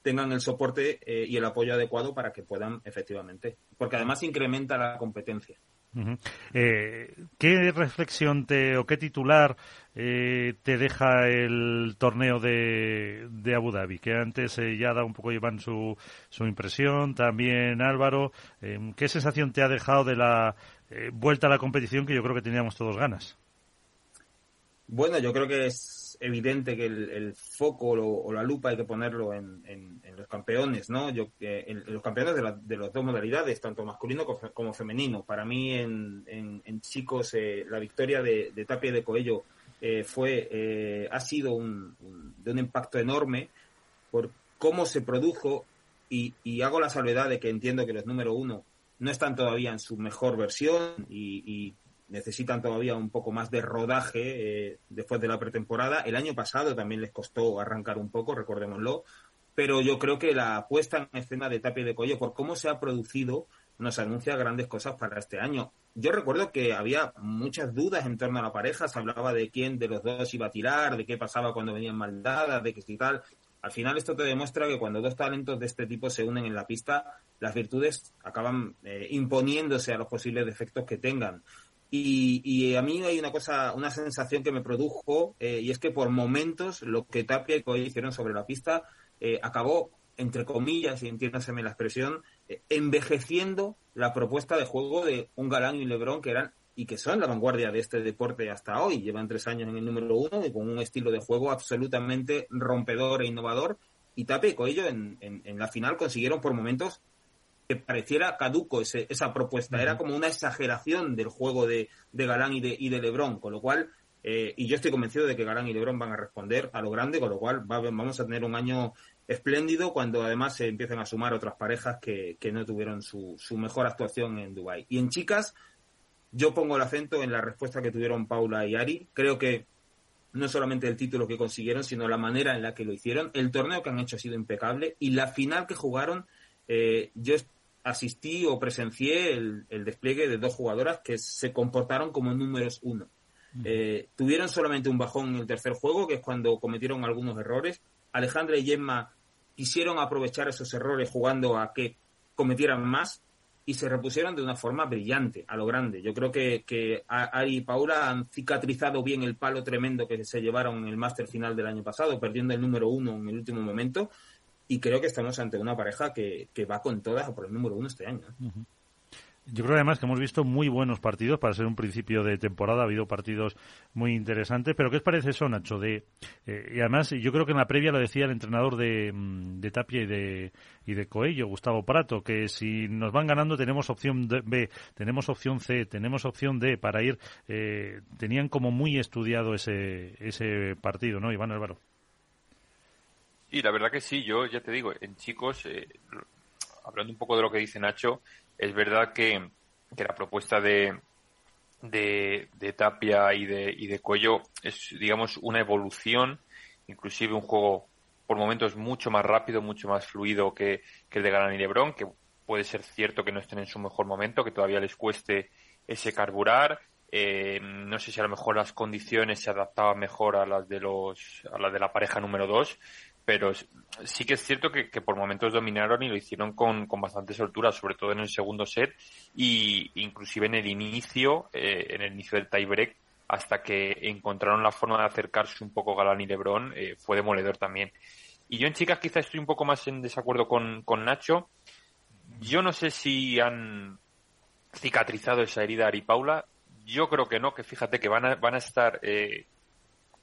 tengan el soporte eh, y el apoyo adecuado para que puedan efectivamente, porque además incrementa la competencia. Eh, ¿Qué reflexión te o qué titular eh, te deja el torneo de, Abu Dhabi? Que antes eh, ya da un poco llevan su, su impresión, también Álvaro. ¿Qué sensación te ha dejado de la vuelta a la competición que yo creo que teníamos todos ganas? Bueno, yo creo que es evidente que el, foco o, la lupa hay que ponerlo en, los campeones, ¿no? Yo, en, los campeones de, de las dos modalidades, tanto masculino como, femenino. Para mí, en, chicos, eh, la victoria de, Tapia de Coello eh, fue, eh, ha sido un, de un impacto enorme por cómo se produjo y, y, hago la salvedad de que entiendo que los número uno no están todavía en su mejor versión y, y necesitan todavía un poco más de rodaje eh, después de la pretemporada. El año pasado también les costó arrancar un poco, recordémoslo, pero yo creo que la puesta en escena de Tapia de Coello, por cómo se ha producido, nos anuncia grandes cosas para este año. Yo recuerdo que había muchas dudas en torno a la pareja, se hablaba de quién de los dos iba a tirar, de qué pasaba cuando venían maldadas, de qué y tal. Al final esto te demuestra que cuando dos talentos de este tipo se unen en la pista, las virtudes acaban eh, imponiéndose a los posibles defectos que tengan. Y, a mí hay una cosa, una sensación que me produjo, eh, y es que por momentos lo que Tapia y Coy hicieron sobre la pista eh, acabó, entre comillas, y entiéndaseme la expresión, eh, envejeciendo la propuesta de juego de un Galán y un Lebrón que eran y que son la vanguardia de este deporte hasta hoy. Llevan tres años en el número uno y con un estilo de juego absolutamente rompedor e innovador. Y Tapia y Coello en, en la final consiguieron por momentos que pareciera caduco esa propuesta. Era como una exageración del juego de, Galán y de, y de Lebron, con lo cual Eh, y yo estoy convencido de que Galán y Lebron van a responder a lo grande, con lo cual vamos a tener un año espléndido cuando además se empiezan a sumar otras parejas que, no tuvieron su, su mejor actuación en Dubai. Y en chicas, yo pongo el acento en la respuesta que tuvieron Paula y Ari. Creo que no solamente el título que consiguieron, sino la manera en la que lo hicieron. El torneo que han hecho ha sido impecable y la final que jugaron, eh, yo asistí o presencié el, despliegue de dos jugadoras que se comportaron como números uno. Eh, tuvieron solamente un bajón en el tercer juego, que es cuando cometieron algunos errores. Alejandra y Gemma quisieron aprovechar esos errores jugando a que cometieran más y se repusieron de una forma brillante, a lo grande. Yo creo que, que Ari y Paula han cicatrizado bien el palo tremendo que se llevaron en el máster final del año pasado, perdiendo el número uno en el último momento. Y creo que estamos ante una pareja que, que va con todas a por el número uno este año. Yo creo además que hemos visto muy buenos partidos para ser un principio de temporada. Ha habido partidos muy interesantes. Pero ¿qué os parece eso, Nacho? De, eh, y además, yo creo que en la previa lo decía el entrenador de, mm, de Tapia y de, y de Coello, Gustavo Prato, que si nos van ganando tenemos opción B, tenemos opción C, tenemos opción D para ir. Eh, tenían como muy estudiado ese, ese partido, ¿no, Iván Álvaro? Y la verdad que sí, yo ya te digo, en chicos, eh, hablando un poco de lo que dice Nacho, es verdad que, la propuesta de, de, Tapia y de, y de Cuello es, digamos, una evolución, inclusive un juego por momentos mucho más rápido, mucho más fluido que, el de Galán y Lebron, que puede ser cierto que no estén en su mejor momento, que todavía les cueste ese carburar. Eh, no sé si a lo mejor las condiciones se adaptaban mejor a las de los a las de la pareja número dos, pero sí que es cierto que, por momentos dominaron y lo hicieron con, con bastante soltura, sobre todo en el segundo set y inclusive en el inicio, eh, en el inicio del tiebreak, hasta que encontraron la forma de acercarse un poco Galán y Lebron, eh, fue demoledor también. Y yo en chicas quizá estoy un poco más en desacuerdo con, con Nacho. Yo no sé si han cicatrizado esa herida Ari Paula. Yo creo que no, que fíjate que van a, van a estar eh,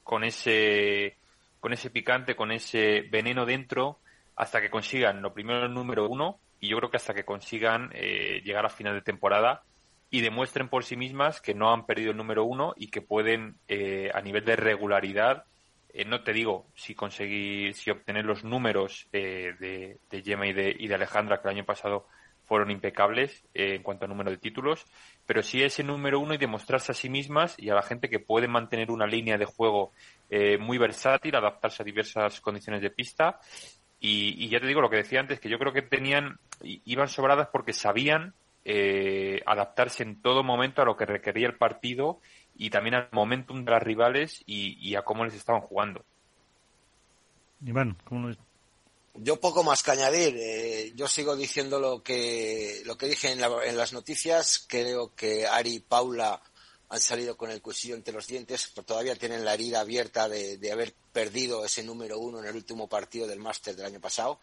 con ese con ese picante, con ese veneno dentro, hasta que consigan lo primero el número uno y yo creo que hasta que consigan eh, llegar a final de temporada y demuestren por sí mismas que no han perdido el número uno y que pueden eh, a nivel de regularidad eh, no te digo si conseguir si obtener los números de, de Gemma y de, y de Alejandra que el año pasado fueron impecables en cuanto a número de títulos, pero sí ese número uno y demostrarse a sí mismas y a la gente que puede mantener una línea de juego eh, muy versátil, adaptarse a diversas condiciones de pista. Y, ya te digo lo que decía antes, que yo creo que tenían, iban sobradas porque sabían eh, adaptarse en todo momento a lo que requería el partido y también al momentum de las rivales y, a cómo les estaban jugando. Iván, ¿cómo lo Yo poco más que añadir. Eh, yo sigo diciendo lo que lo que dije en, en, las noticias. Creo que Ari y Paula han salido con el cuchillo entre los dientes, pero todavía tienen la herida abierta de, haber perdido ese número uno en el último partido del máster del año pasado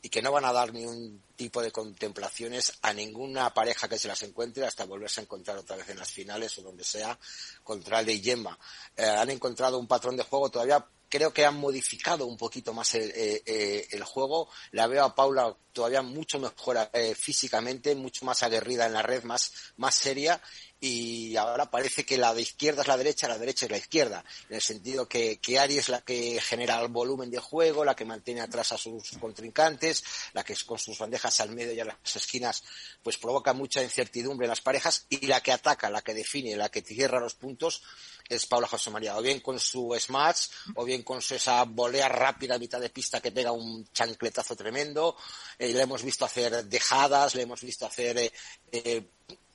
y que no van a dar ningún tipo de contemplaciones a ninguna pareja que se las encuentre hasta volverse a encontrar otra vez en las finales o donde sea contra el de Yemma. Eh, han encontrado un patrón de juego todavía creo que han modificado un poquito más el, eh, eh, juego. La veo a Paula todavía mucho mejor físicamente, mucho más aguerrida en la red, más, más seria y ahora parece que la de izquierda es la derecha, la derecha es la izquierda, en el sentido que, que Ari es la que genera el volumen de juego, la que mantiene atrás a sus contrincantes, la que con sus bandejas al medio y a las esquinas pues provoca mucha incertidumbre en las parejas y la que ataca, la que define, la que cierra los puntos es Paula José María, o bien con su smash, o bien con su, esa volea rápida a mitad de pista que pega un chancletazo tremendo, eh, le hemos visto hacer dejadas, le hemos visto hacer eh, eh,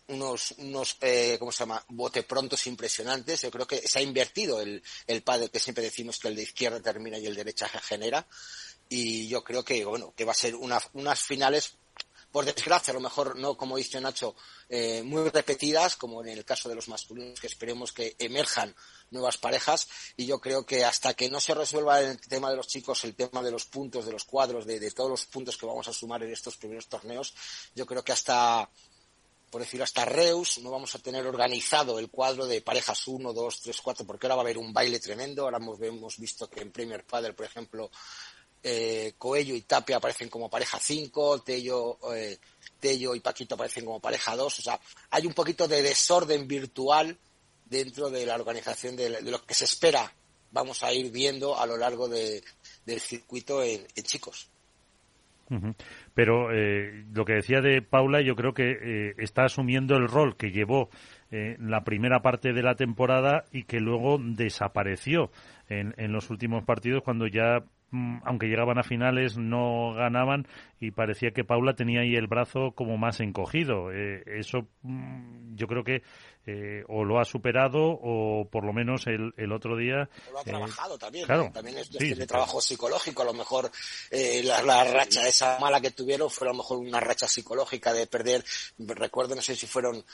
unos, unos eh, ¿cómo se llama?, bote prontos impresionantes. Yo creo que se ha invertido el, el padre que siempre decimos que el de izquierda termina y el de derecha genera. Y yo creo que, bueno, que va a ser una, unas finales, por desgracia, a lo mejor no, como dice Nacho, eh, muy repetidas, como en el caso de los masculinos, que esperemos que emerjan nuevas parejas. Y yo creo que hasta que no se resuelva el tema de los chicos, el tema de los puntos, de los cuadros, de, de todos los puntos que vamos a sumar en estos primeros torneos, yo creo que hasta por decirlo hasta Reus, no vamos a tener organizado el cuadro de parejas 1, 2, 3, 4, porque ahora va a haber un baile tremendo. Ahora hemos, visto que en Premier Padel, por ejemplo, eh, Coello y Tapia aparecen como pareja 5, Tello, eh, Tello y Paquito aparecen como pareja 2. O sea, hay un poquito de desorden virtual dentro de la organización de, lo que se espera vamos a ir viendo a lo largo del circuito en, chicos. Pero eh, lo que decía de Paula, yo creo que eh, está asumiendo el rol que llevó eh, la primera parte de la temporada y que luego desapareció en, en los últimos partidos cuando ya Mm, aunque llegaban a finales, no ganaban y parecía que Paula tenía ahí el brazo como más encogido. Eh, eso mm, yo creo que eh, o lo ha superado o por lo menos el, el otro día. lo ha eh, trabajado también. También es de trabajo psicológico. A lo mejor la, la, racha esa mala que tuvieron fue a lo mejor una racha psicológica de perder. Recuerdo, no sé si fueron,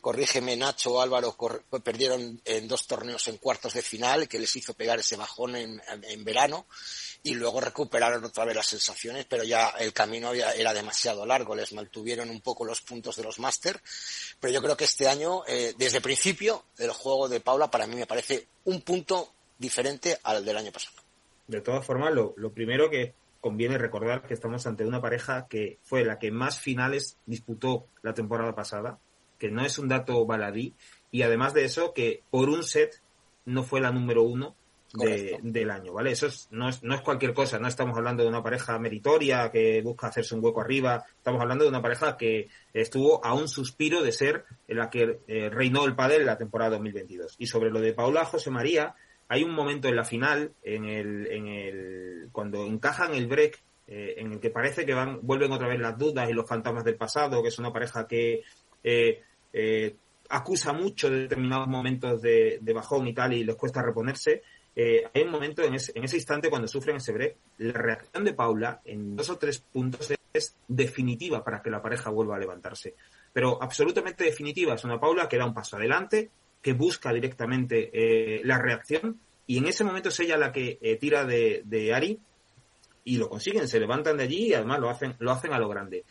corrígeme Nacho o Álvaro, perdieron en dos torneos en cuartos de final que les hizo pegar ese bajón en, en verano y luego recuperaron otra vez las sensaciones, pero ya el camino era demasiado largo, les mantuvieron un poco los puntos de los máster, pero yo creo que este año, eh, desde el principio, el juego de Paula para mí me parece un punto diferente al del año pasado. De todas formas, lo, lo primero que conviene recordar que estamos ante una pareja que fue la que más finales disputó la temporada pasada, que no es un dato baladí, y además de eso, que por un set no fue la número uno, del año, ¿vale? Eso no, es, no es cualquier cosa, no estamos hablando de una pareja meritoria que busca hacerse un hueco arriba, estamos hablando de una pareja que estuvo a un suspiro de ser la que eh, reinó el padre en la temporada 2022. Y sobre lo de Paula José María, hay un momento en la final, en el, en el, cuando encajan el break, eh, en el que parece que van, vuelven otra vez las dudas y los fantasmas del pasado, que es una pareja que eh, acusa mucho de determinados momentos de, de bajón y tal y les cuesta reponerse eh, hay un momento en ese, instante cuando sufren ese break, la reacción de Paula en dos o tres puntos es definitiva para que la pareja vuelva a levantarse. Pero absolutamente definitiva. Es una Paula que da un paso adelante, que busca directamente eh, la reacción y en ese momento es ella la que eh, tira de, de, Ari y lo consiguen, se levantan de allí y además lo hacen, lo hacen a lo grande.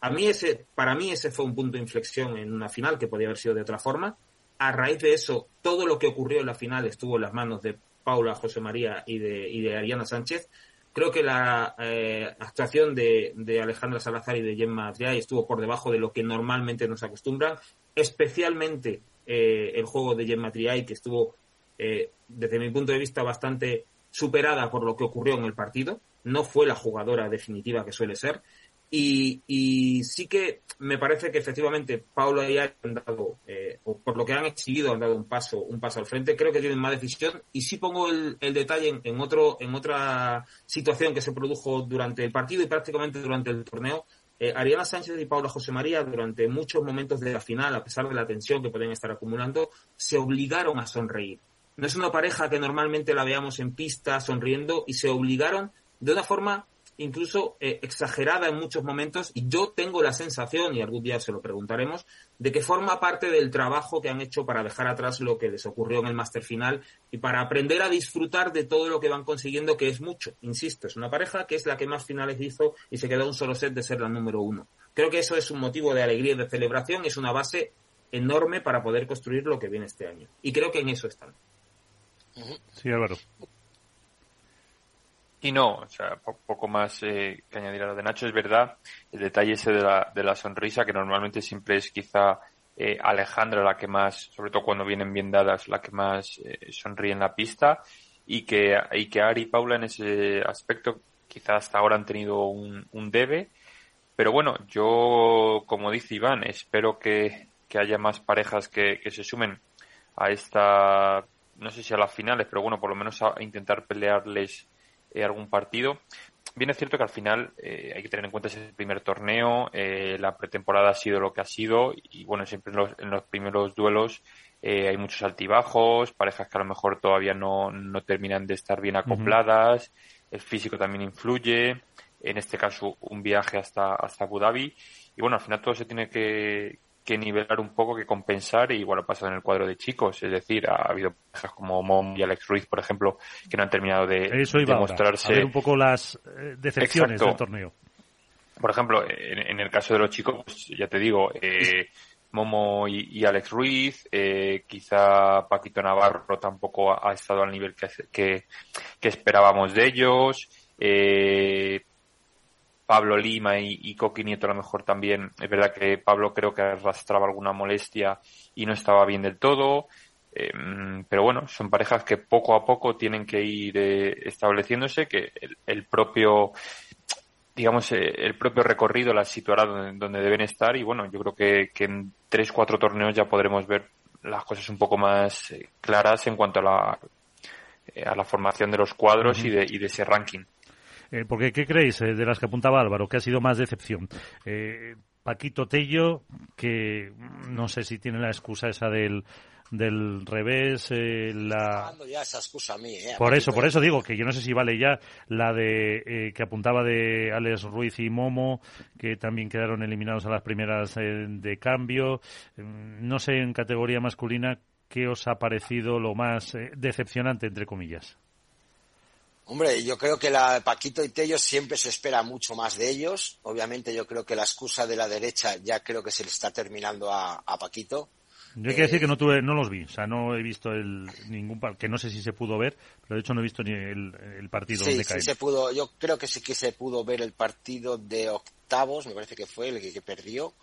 a mí ese, para mí ese fue un punto de inflexión en una final que podía haber sido de otra forma a raíz de eso, todo lo que ocurrió en la final estuvo en las manos de Paula José María y de, Ariana Sánchez. Creo que la eh, actuación de, Alejandra Salazar y de Gemma Triay estuvo por debajo de lo que normalmente nos acostumbran, especialmente eh, el juego de Gemma Triay, que estuvo, eh, desde mi punto de vista, bastante superada por lo que ocurrió en el partido. No fue la jugadora definitiva que suele ser. Y, y, sí que me parece que efectivamente Paula y Ari han dado, eh, por lo que han exhibido, han dado un paso, un paso al frente. Creo que tienen más decisión. Y sí pongo el, el detalle en, otro, en otra situación que se produjo durante el partido y prácticamente durante el torneo. Eh, Ariana Sánchez y Paula José María, durante muchos momentos de la final, a pesar de la tensión que pueden estar acumulando, se obligaron a sonreír. No es una pareja que normalmente la veamos en pista sonriendo y se obligaron de una forma incluso eh, exagerada en muchos momentos y yo tengo la sensación, y algún día se lo preguntaremos, de que forma parte del trabajo que han hecho para dejar atrás lo que les ocurrió en el máster final y para aprender a disfrutar de todo lo que van consiguiendo, que es mucho. Insisto, es una pareja que es la que más finales hizo y se quedó un solo set de ser la número uno. Creo que eso es un motivo de alegría y de celebración, es una base enorme para poder construir lo que viene este año. Y creo que en eso están. Sí, Álvaro. Y no, o sea, poco más eh, que añadir a lo de Nacho. Es verdad, el detalle ese de la, de la sonrisa, que normalmente siempre es quizá eh, Alejandra la que más, sobre todo cuando vienen bien dadas, la que más eh, sonríe en la pista. Y que, y que Ari y Paula en ese aspecto quizá hasta ahora han tenido un, un debe. Pero bueno, yo, como dice Iván, espero que, que haya más parejas que, que se sumen a esta, no sé si a las finales, pero bueno, por lo menos a intentar pelearles eh, algún partido. Bien es cierto que al final eh, hay que tener en cuenta ese primer torneo, eh, la pretemporada ha sido lo que ha sido y bueno, siempre en los, primeros duelos hay muchos altibajos, parejas que a lo mejor todavía no, no terminan de estar bien acopladas, el físico también influye, en este caso un viaje hasta, hasta Abu Dhabi y bueno, al final todo se tiene que, que nivelar un poco, que compensar, y igual ha pasado en el cuadro de chicos, es decir, ha habido parejas como Mom y Alex Ruiz, por ejemplo, que no han terminado de, Eso mostrarse. un poco las eh, decepciones del torneo. Por ejemplo, en, el caso de los chicos, pues, ya te digo, eh, Momo y, Alex Ruiz, eh, quizá Paquito Navarro tampoco ha, estado al nivel que, que, que esperábamos de ellos. Eh, Pablo Lima y, Coqui Nieto a lo mejor también. Es verdad que Pablo creo que arrastraba alguna molestia y no estaba bien del todo. Em, pero bueno, son parejas que poco a poco tienen que ir eh, estableciéndose, que el, propio digamos, eh, el propio recorrido las situará donde, deben estar y bueno, yo creo que, en tres, cuatro torneos ya podremos ver las cosas un poco más eh, claras en cuanto a la, a la formación de los cuadros y, de, y de ese ranking. Porque, ¿qué creéis de las que apuntaba Álvaro? ¿Qué ha sido más decepción? Paquito Tello, que no sé si tiene la excusa esa del del revés, eh, la... Eh, por eso, por eso digo que yo no sé si vale ya la de eh, que apuntaba de Alex Ruiz y Momo, que también quedaron eliminados a las primeras de cambio. Mm, no sé en categoría masculina qué os ha parecido lo más decepcionante, entre comillas. Hombre, yo creo que la Paquito y Tello siempre se espera mucho más de ellos. Obviamente yo creo que la excusa de la derecha ya creo que se le está terminando a Paquito. Yo hay que decir que no tuve, no los vi, o sea, no he visto el ningún que no sé si se pudo ver, pero de hecho no he visto ni el, partido sí, Sí, se pudo, yo creo que sí que se pudo ver el partido de octavos, me parece que fue el que, perdió.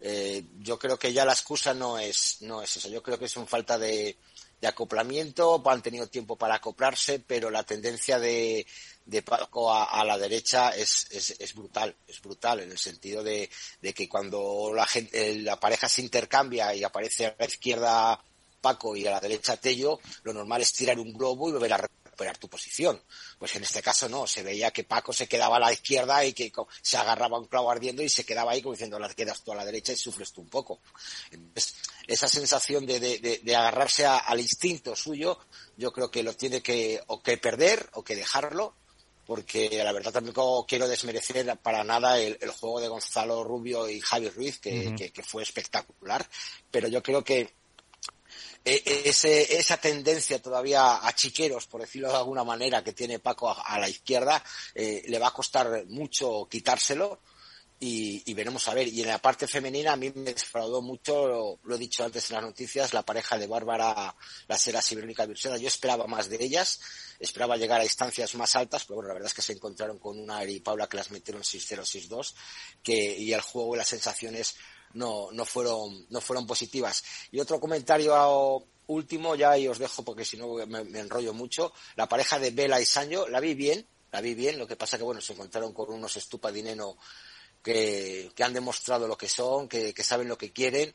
Eh, yo creo que ya la excusa no es, no es eso, yo creo que es un falta de, de acoplamiento, han tenido tiempo para acoplarse, pero la tendencia de, de Paco a, la derecha es, es, brutal, es brutal en el sentido de, que cuando la, gente, la pareja se intercambia y aparece a la izquierda Paco y a la derecha Tello, lo normal es tirar un globo y volver a recuperar tu posición. Pues en este caso no, se veía que Paco se quedaba a la izquierda y que se agarraba un clavo ardiendo y se quedaba ahí como diciendo, la quedas tú a la derecha y sufres tú un poco. Entonces, esa sensación de, de, agarrarse al instinto suyo, yo creo que lo tiene que o que perder o que dejarlo porque la verdad tampoco quiero desmerecer para nada el, juego de Gonzalo Rubio y Javi Ruiz, que, fue espectacular, pero yo creo que e, e, ese, esa tendencia todavía a chiqueros, por decirlo de alguna manera, que tiene Paco a, la izquierda, eh, le va a costar mucho quitárselo y, veremos a ver. Y en la parte femenina a mí me defraudó mucho, lo, he dicho antes en las noticias, la pareja de Bárbara, la Sera Sibrónica Virsena. Yo esperaba más de ellas, esperaba llegar a distancias más altas, pero bueno, la verdad es que se encontraron con una y Paula que las metieron 6-0, 6-2, que, y el juego y las sensaciones no, no fueron, no fueron positivas. Y otro comentario último, ya y os dejo porque si no me, me enrollo mucho, la pareja de Vela y Sancho, la vi bien, la vi bien, lo que pasa que bueno, se encontraron con unos estupadineno que, que han demostrado lo que son, que, saben lo que quieren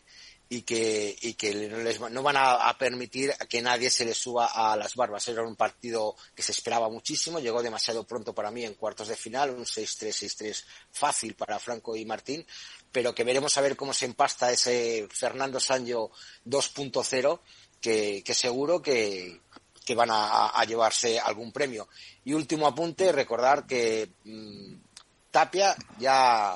y que, y que no van a, permitir que nadie se les suba a las barbas. Era un partido que se esperaba muchísimo, llegó demasiado pronto para mí en cuartos de final, un 6-3, 6-3 fácil para Franco y Martín, pero que veremos a ver cómo se empasta ese Fernando Sancho 2.0, que, que seguro que, que van a, llevarse algún premio. Y último apunte, recordar que mm, Tapia ya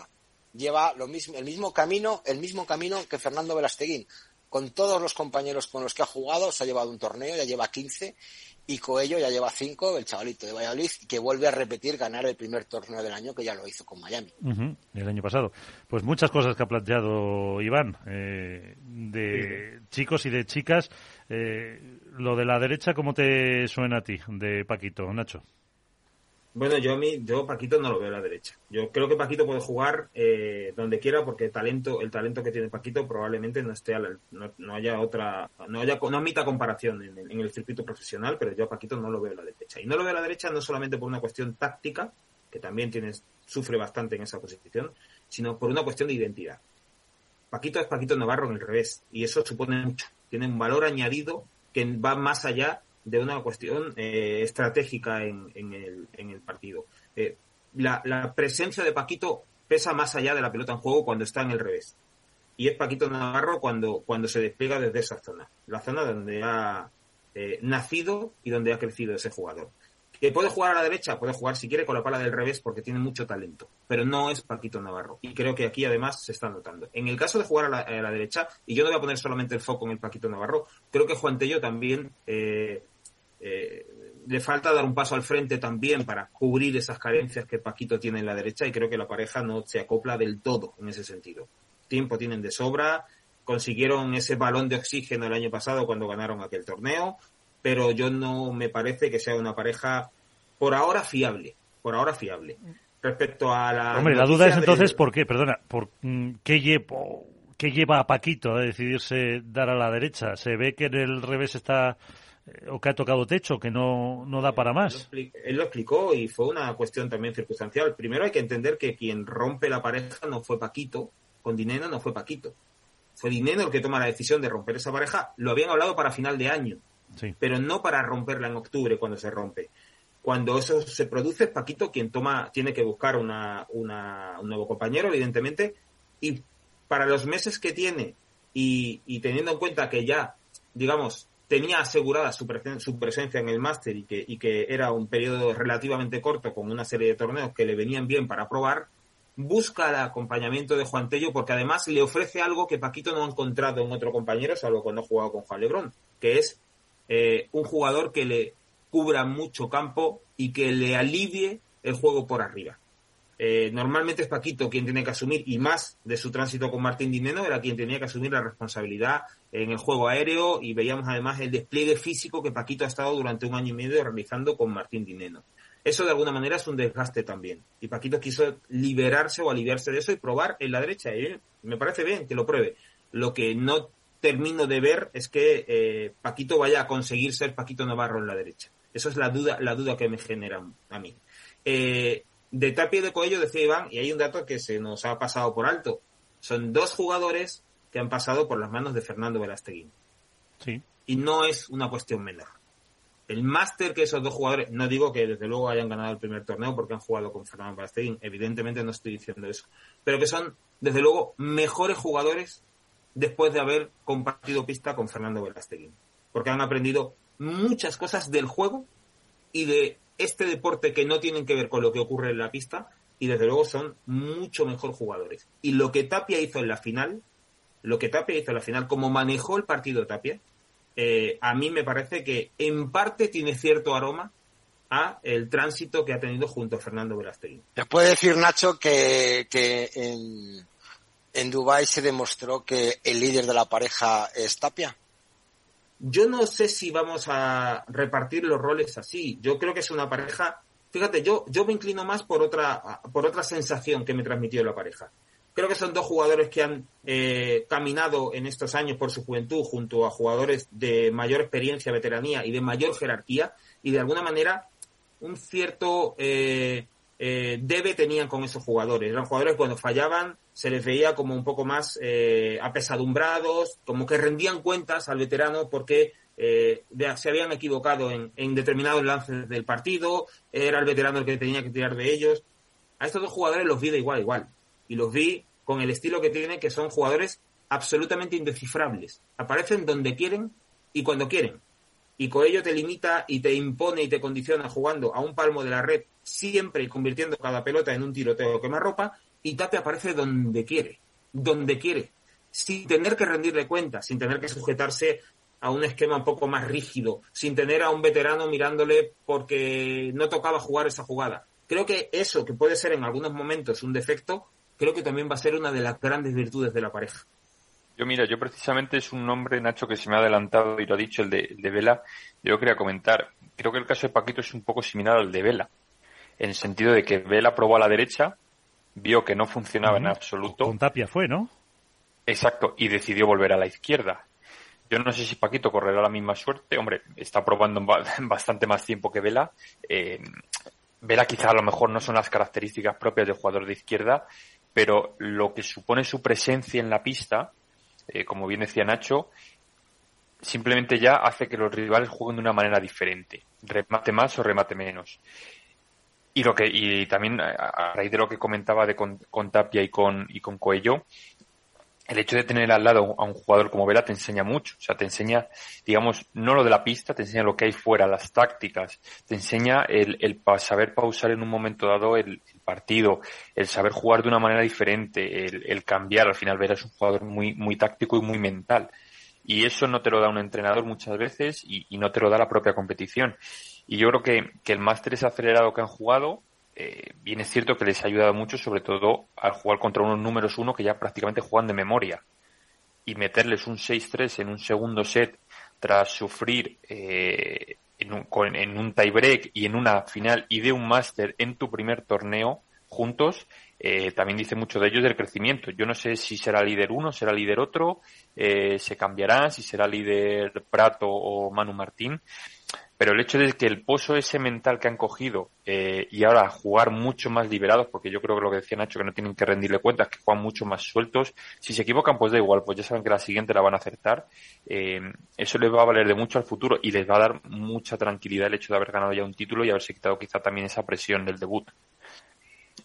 lleva lo mismo, el mismo camino, el mismo camino que Fernando Velasteguín. Con todos los compañeros con los que ha jugado, se ha llevado un torneo, ya lleva 15, y Coello ya lleva 5, el chavalito de Valladolid, que vuelve a repetir ganar el primer torneo del año, que ya lo hizo con Miami. el año pasado. Pues muchas cosas que ha planteado Iván, eh, de chicos y de chicas. Eh, lo de la derecha, ¿cómo te suena a ti, de Paquito, Nacho? Bueno, yo a mí, yo Paquito no lo veo a la derecha. Yo creo que Paquito puede jugar eh, donde quiera porque el talento, el talento que tiene Paquito probablemente no esté a la, no, haya otra, no haya, no admita comparación en el, circuito profesional, pero yo a Paquito no lo veo a la derecha. Y no lo veo a la derecha no solamente por una cuestión táctica, que también tiene, sufre bastante en esa posición, sino por una cuestión de identidad. Paquito es Paquito Navarro en el revés, y eso supone mucho. Tiene un valor añadido que va más allá de una cuestión eh, estratégica en, en, el, en, el, partido. Eh, la, la, presencia de Paquito pesa más allá de la pelota en juego cuando está en el revés. Y es Paquito Navarro cuando, cuando se despliega desde esa zona, la zona donde ha eh, nacido y donde ha crecido ese jugador. ¿Que puede jugar a la derecha? Puede jugar si quiere con la pala del revés porque tiene mucho talento, pero no es Paquito Navarro. Y creo que aquí además se está notando. En el caso de jugar a la, derecha, y yo no voy a poner solamente el foco en el Paquito Navarro, creo que Juan Tello también eh, eh, le falta dar un paso al frente también para cubrir esas carencias que Paquito tiene en la derecha y creo que la pareja no se acopla del todo en ese sentido. Tiempo tienen de sobra, consiguieron ese balón de oxígeno el año pasado cuando ganaron aquel torneo, pero yo no me parece que sea una pareja por ahora fiable, por ahora fiable. Respecto a la... Hombre, la duda es entonces por qué, perdona, por mm, qué, ¿Qué lleva a Paquito a decidirse dar a la derecha? ¿Se ve que en el revés está o que ha tocado techo, que no, no da para más? Él lo explicó y fue una cuestión también circunstancial. Primero hay que entender que quien rompe la pareja no fue Paquito, con Dineno no fue Paquito. Fue Dineno el que toma la decisión de romper esa pareja. Lo habían hablado para final de año, pero no para romperla en octubre cuando se rompe. Cuando eso se produce, es Paquito quien toma, tiene que buscar una, una, un nuevo compañero, evidentemente, y para los meses que tiene y, teniendo en cuenta que ya, digamos, tenía asegurada su, su presencia en el máster y que, era un periodo relativamente corto con una serie de torneos que le venían bien para probar, busca el acompañamiento de Juan Tello porque además le ofrece algo que Paquito no ha encontrado en otro compañero, salvo cuando ha jugado con Juan Lebrón, que es eh, un jugador que le cubra mucho campo y que le alivie el juego por arriba. Eh, normalmente es Paquito quien tiene que asumir, y más de su tránsito con Martín Dineno, era quien tenía que asumir la responsabilidad en el juego aéreo y veíamos además el despliegue físico que Paquito ha estado durante un año y medio realizando con Martín Dineno. Eso de alguna manera es un desgaste también. Y Paquito quiso liberarse o aliviarse de eso y probar en la derecha. Y me parece bien que lo pruebe. Lo que no termino de ver es que eh, Paquito vaya a conseguir ser Paquito Navarro en la derecha. Eso es la duda, la duda que me genera a mí. Eh, de Tapia y de Coello decía Iván, y hay un dato que se nos ha pasado por alto. Son dos jugadores que han pasado por las manos de Fernando Velasteguín. Sí. Y no es una cuestión menor. El máster que esos dos jugadores, no digo que desde luego hayan ganado el primer torneo porque han jugado con Fernando Velasteguín, evidentemente no estoy diciendo eso, pero que son desde luego mejores jugadores después de haber compartido pista con Fernando Velasteguín. Porque han aprendido muchas cosas del juego y de este deporte que no tienen que ver con lo que ocurre en la pista y desde luego son mucho mejor jugadores. Y lo que Tapia hizo en la final, lo que Tapia hizo en la final, como manejó el partido Tapia, eh, a mí me parece que en parte tiene cierto aroma a el tránsito que ha tenido junto a Fernando Velasteguín. ¿Te puede decir, Nacho, que, que en, en Dubái se demostró que el líder de la pareja es Tapia? Yo no sé si vamos a repartir los roles así. Yo creo que es una pareja. Fíjate, yo, yo me inclino más por otra, por otra sensación que me transmitió la pareja. Creo que son dos jugadores que han eh, caminado en estos años por su juventud junto a jugadores de mayor experiencia, veteranía y de mayor jerarquía y de alguna manera un cierto eh, eh, debe tenían con esos jugadores. Eran jugadores que cuando fallaban se les veía como un poco más eh, apesadumbrados, como que rendían cuentas al veterano porque eh, se habían equivocado en, en, determinados lances del partido, era el veterano el que tenía que tirar de ellos. A estos dos jugadores los vi de igual igual. Y los vi con el estilo que tienen, que son jugadores absolutamente indescifrables. Aparecen donde quieren y cuando quieren. Y Coello te limita y te impone y te condiciona jugando a un palmo de la red siempre convirtiendo cada pelota en un tiroteo que ropa y Tapia aparece donde quiere, donde quiere, sin tener que rendirle cuenta, sin tener que sujetarse a un esquema un poco más rígido, sin tener a un veterano mirándole porque no tocaba jugar esa jugada. Creo que eso, que puede ser en algunos momentos un defecto, creo que también va a ser una de las grandes virtudes de la pareja. Yo mira, yo precisamente es un nombre, Nacho, que se me ha adelantado y lo ha dicho, el de, el de Vela. Yo quería comentar, creo que el caso de Paquito es un poco similar al de Vela en el sentido de que Vela probó a la derecha, vio que no funcionaba en absoluto. Con Tapia fue, ¿no? Exacto, y decidió volver a la izquierda. Yo no sé si Paquito correrá la misma suerte. Hombre, está probando [LAUGHS] bastante más tiempo que Vela. Eh, Vela quizá a lo mejor no son las características propias del jugador de izquierda, pero lo que supone su presencia en la pista, eh, como bien decía Nacho, simplemente ya hace que los rivales jueguen de una manera diferente. Remate más o remate menos. Y lo que y también a, raíz de lo que comentaba de con, Tapia y con y con Coello, el hecho de tener al lado a un jugador como Vela te enseña mucho, o sea, te enseña, digamos, no lo de la pista, te enseña lo que hay fuera, las tácticas, te enseña el, el saber pausar en un momento dado el, partido, el saber jugar de una manera diferente, el, cambiar, al final Vela es un jugador muy, muy táctico y muy mental. Y eso no te lo da un entrenador muchas veces y, y no te lo da la propia competición. Y yo creo que, que el máster es acelerado que han jugado, eh, bien es cierto que les ha ayudado mucho, sobre todo al jugar contra unos números uno que ya prácticamente juegan de memoria. Y meterles un 6-3 en un segundo set tras sufrir eh, en, un, en un tiebreak y en una final y de un máster en tu primer torneo, juntos, eh, también dice mucho de ellos del crecimiento. Yo no sé si será líder uno, será líder otro, eh, se cambiará, si será líder Prato o Manu Martín. Pero el hecho de que el pozo ese mental que han cogido eh, y ahora jugar mucho más liberados, porque yo creo que lo que decía Nacho, que no tienen que rendirle cuentas, que juegan mucho más sueltos, si se equivocan pues da igual, pues ya saben que la siguiente la van a acertar, eh, eso les va a valer de mucho al futuro y les va a dar mucha tranquilidad el hecho de haber ganado ya un título y haberse quitado quizá también esa presión del debut.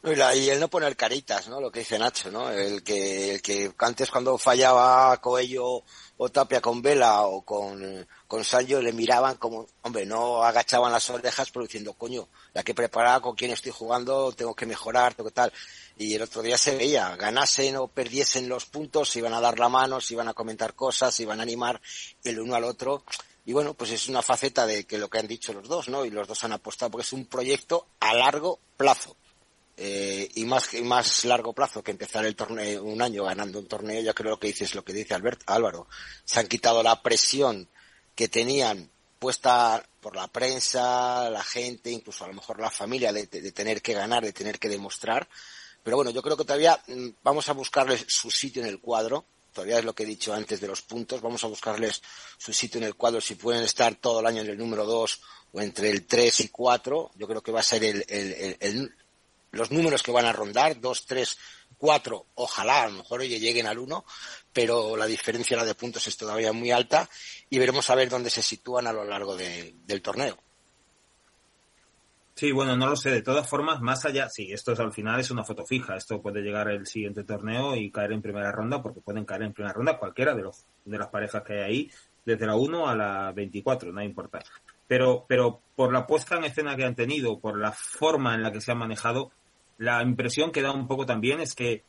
Y el no poner caritas, ¿no? Lo que dice Nacho, ¿no? El que, el que antes cuando fallaba Coello o Tapia con Vela o con, con Sancho le miraban como, hombre, no agachaban las orejas pero diciendo, coño, la que preparada con quién estoy jugando, tengo que mejorar, tengo que tal. Y el otro día se veía, ganasen o perdiesen los puntos, se iban a dar la mano, se iban a comentar cosas, se iban a animar el uno al otro. Y bueno, pues es una faceta de que lo que han dicho los dos, ¿no? Y los dos han apostado porque es un proyecto a largo plazo eh, y más y más largo plazo que empezar el torneo un año ganando un torneo yo creo que dices lo que dice Albert Álvaro. Se han quitado la presión que tenían puesta por la prensa la gente incluso a lo mejor la familia de, tener que ganar de tener que demostrar. Pero bueno yo creo que todavía mm, vamos a buscarles su sitio en el cuadro. Todavía es lo que he dicho antes de los puntos. Vamos a buscarles su sitio en el cuadro. Si pueden estar todo el año en el número 2 o entre el 3 y 4 yo creo que va a ser el los números que van a rondar, dos, tres, cuatro, ojalá a lo mejor oye, lleguen al uno, pero la diferencia de puntos es todavía muy alta y veremos a ver dónde se sitúan a lo largo del torneo. Sí, bueno, no lo sé. De todas formas, más allá, sí, esto es, al final es una foto fija. Esto puede llegar el siguiente torneo y caer en primera ronda, porque pueden caer en primera ronda cualquiera de los de las parejas que hay ahí, desde la 1 a la 24, no importa. Pero, pero por la puesta en escena que han tenido, por la forma en la que se han manejado, la impresión que da un poco también es que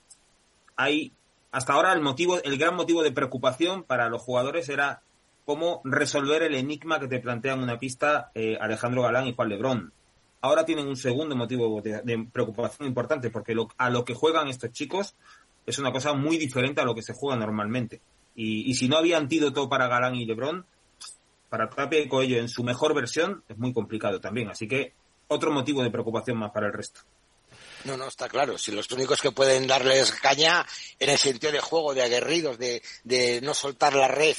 hay hasta ahora el motivo, el gran motivo de preocupación para los jugadores era cómo resolver el enigma que te plantean una pista eh, Alejandro Galán y Juan Lebrón. Ahora tienen un segundo motivo de, preocupación importante porque a lo que juegan estos chicos es una cosa muy diferente a lo que se juega normalmente. Y, y si no había antídoto para Galán y Lebrón, para Tapia y Coello en su mejor versión es muy complicado también. Así que otro motivo de preocupación más para el resto. No, no, está claro. Si los únicos que pueden darles caña en el sentido de juego, de aguerridos, de, de no soltar la red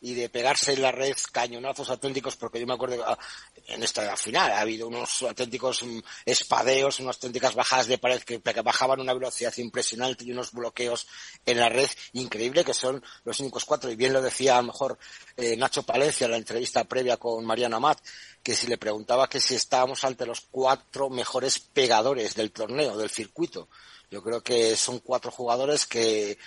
y de pegarse en la red cañonazos auténticos, porque yo me acuerdo ah, en esta final ha habido unos auténticos mm, espadeos, unas auténticas bajadas de pared que, bajaban una velocidad impresionante y unos bloqueos en la red increíble, que son los únicos cuatro. Y bien lo decía a lo mejor eh, Nacho Palencia en la entrevista previa con Mariana Matt, que si le preguntaba que si estábamos ante los cuatro mejores pegadores del torneo, del circuito. Yo creo que son cuatro jugadores que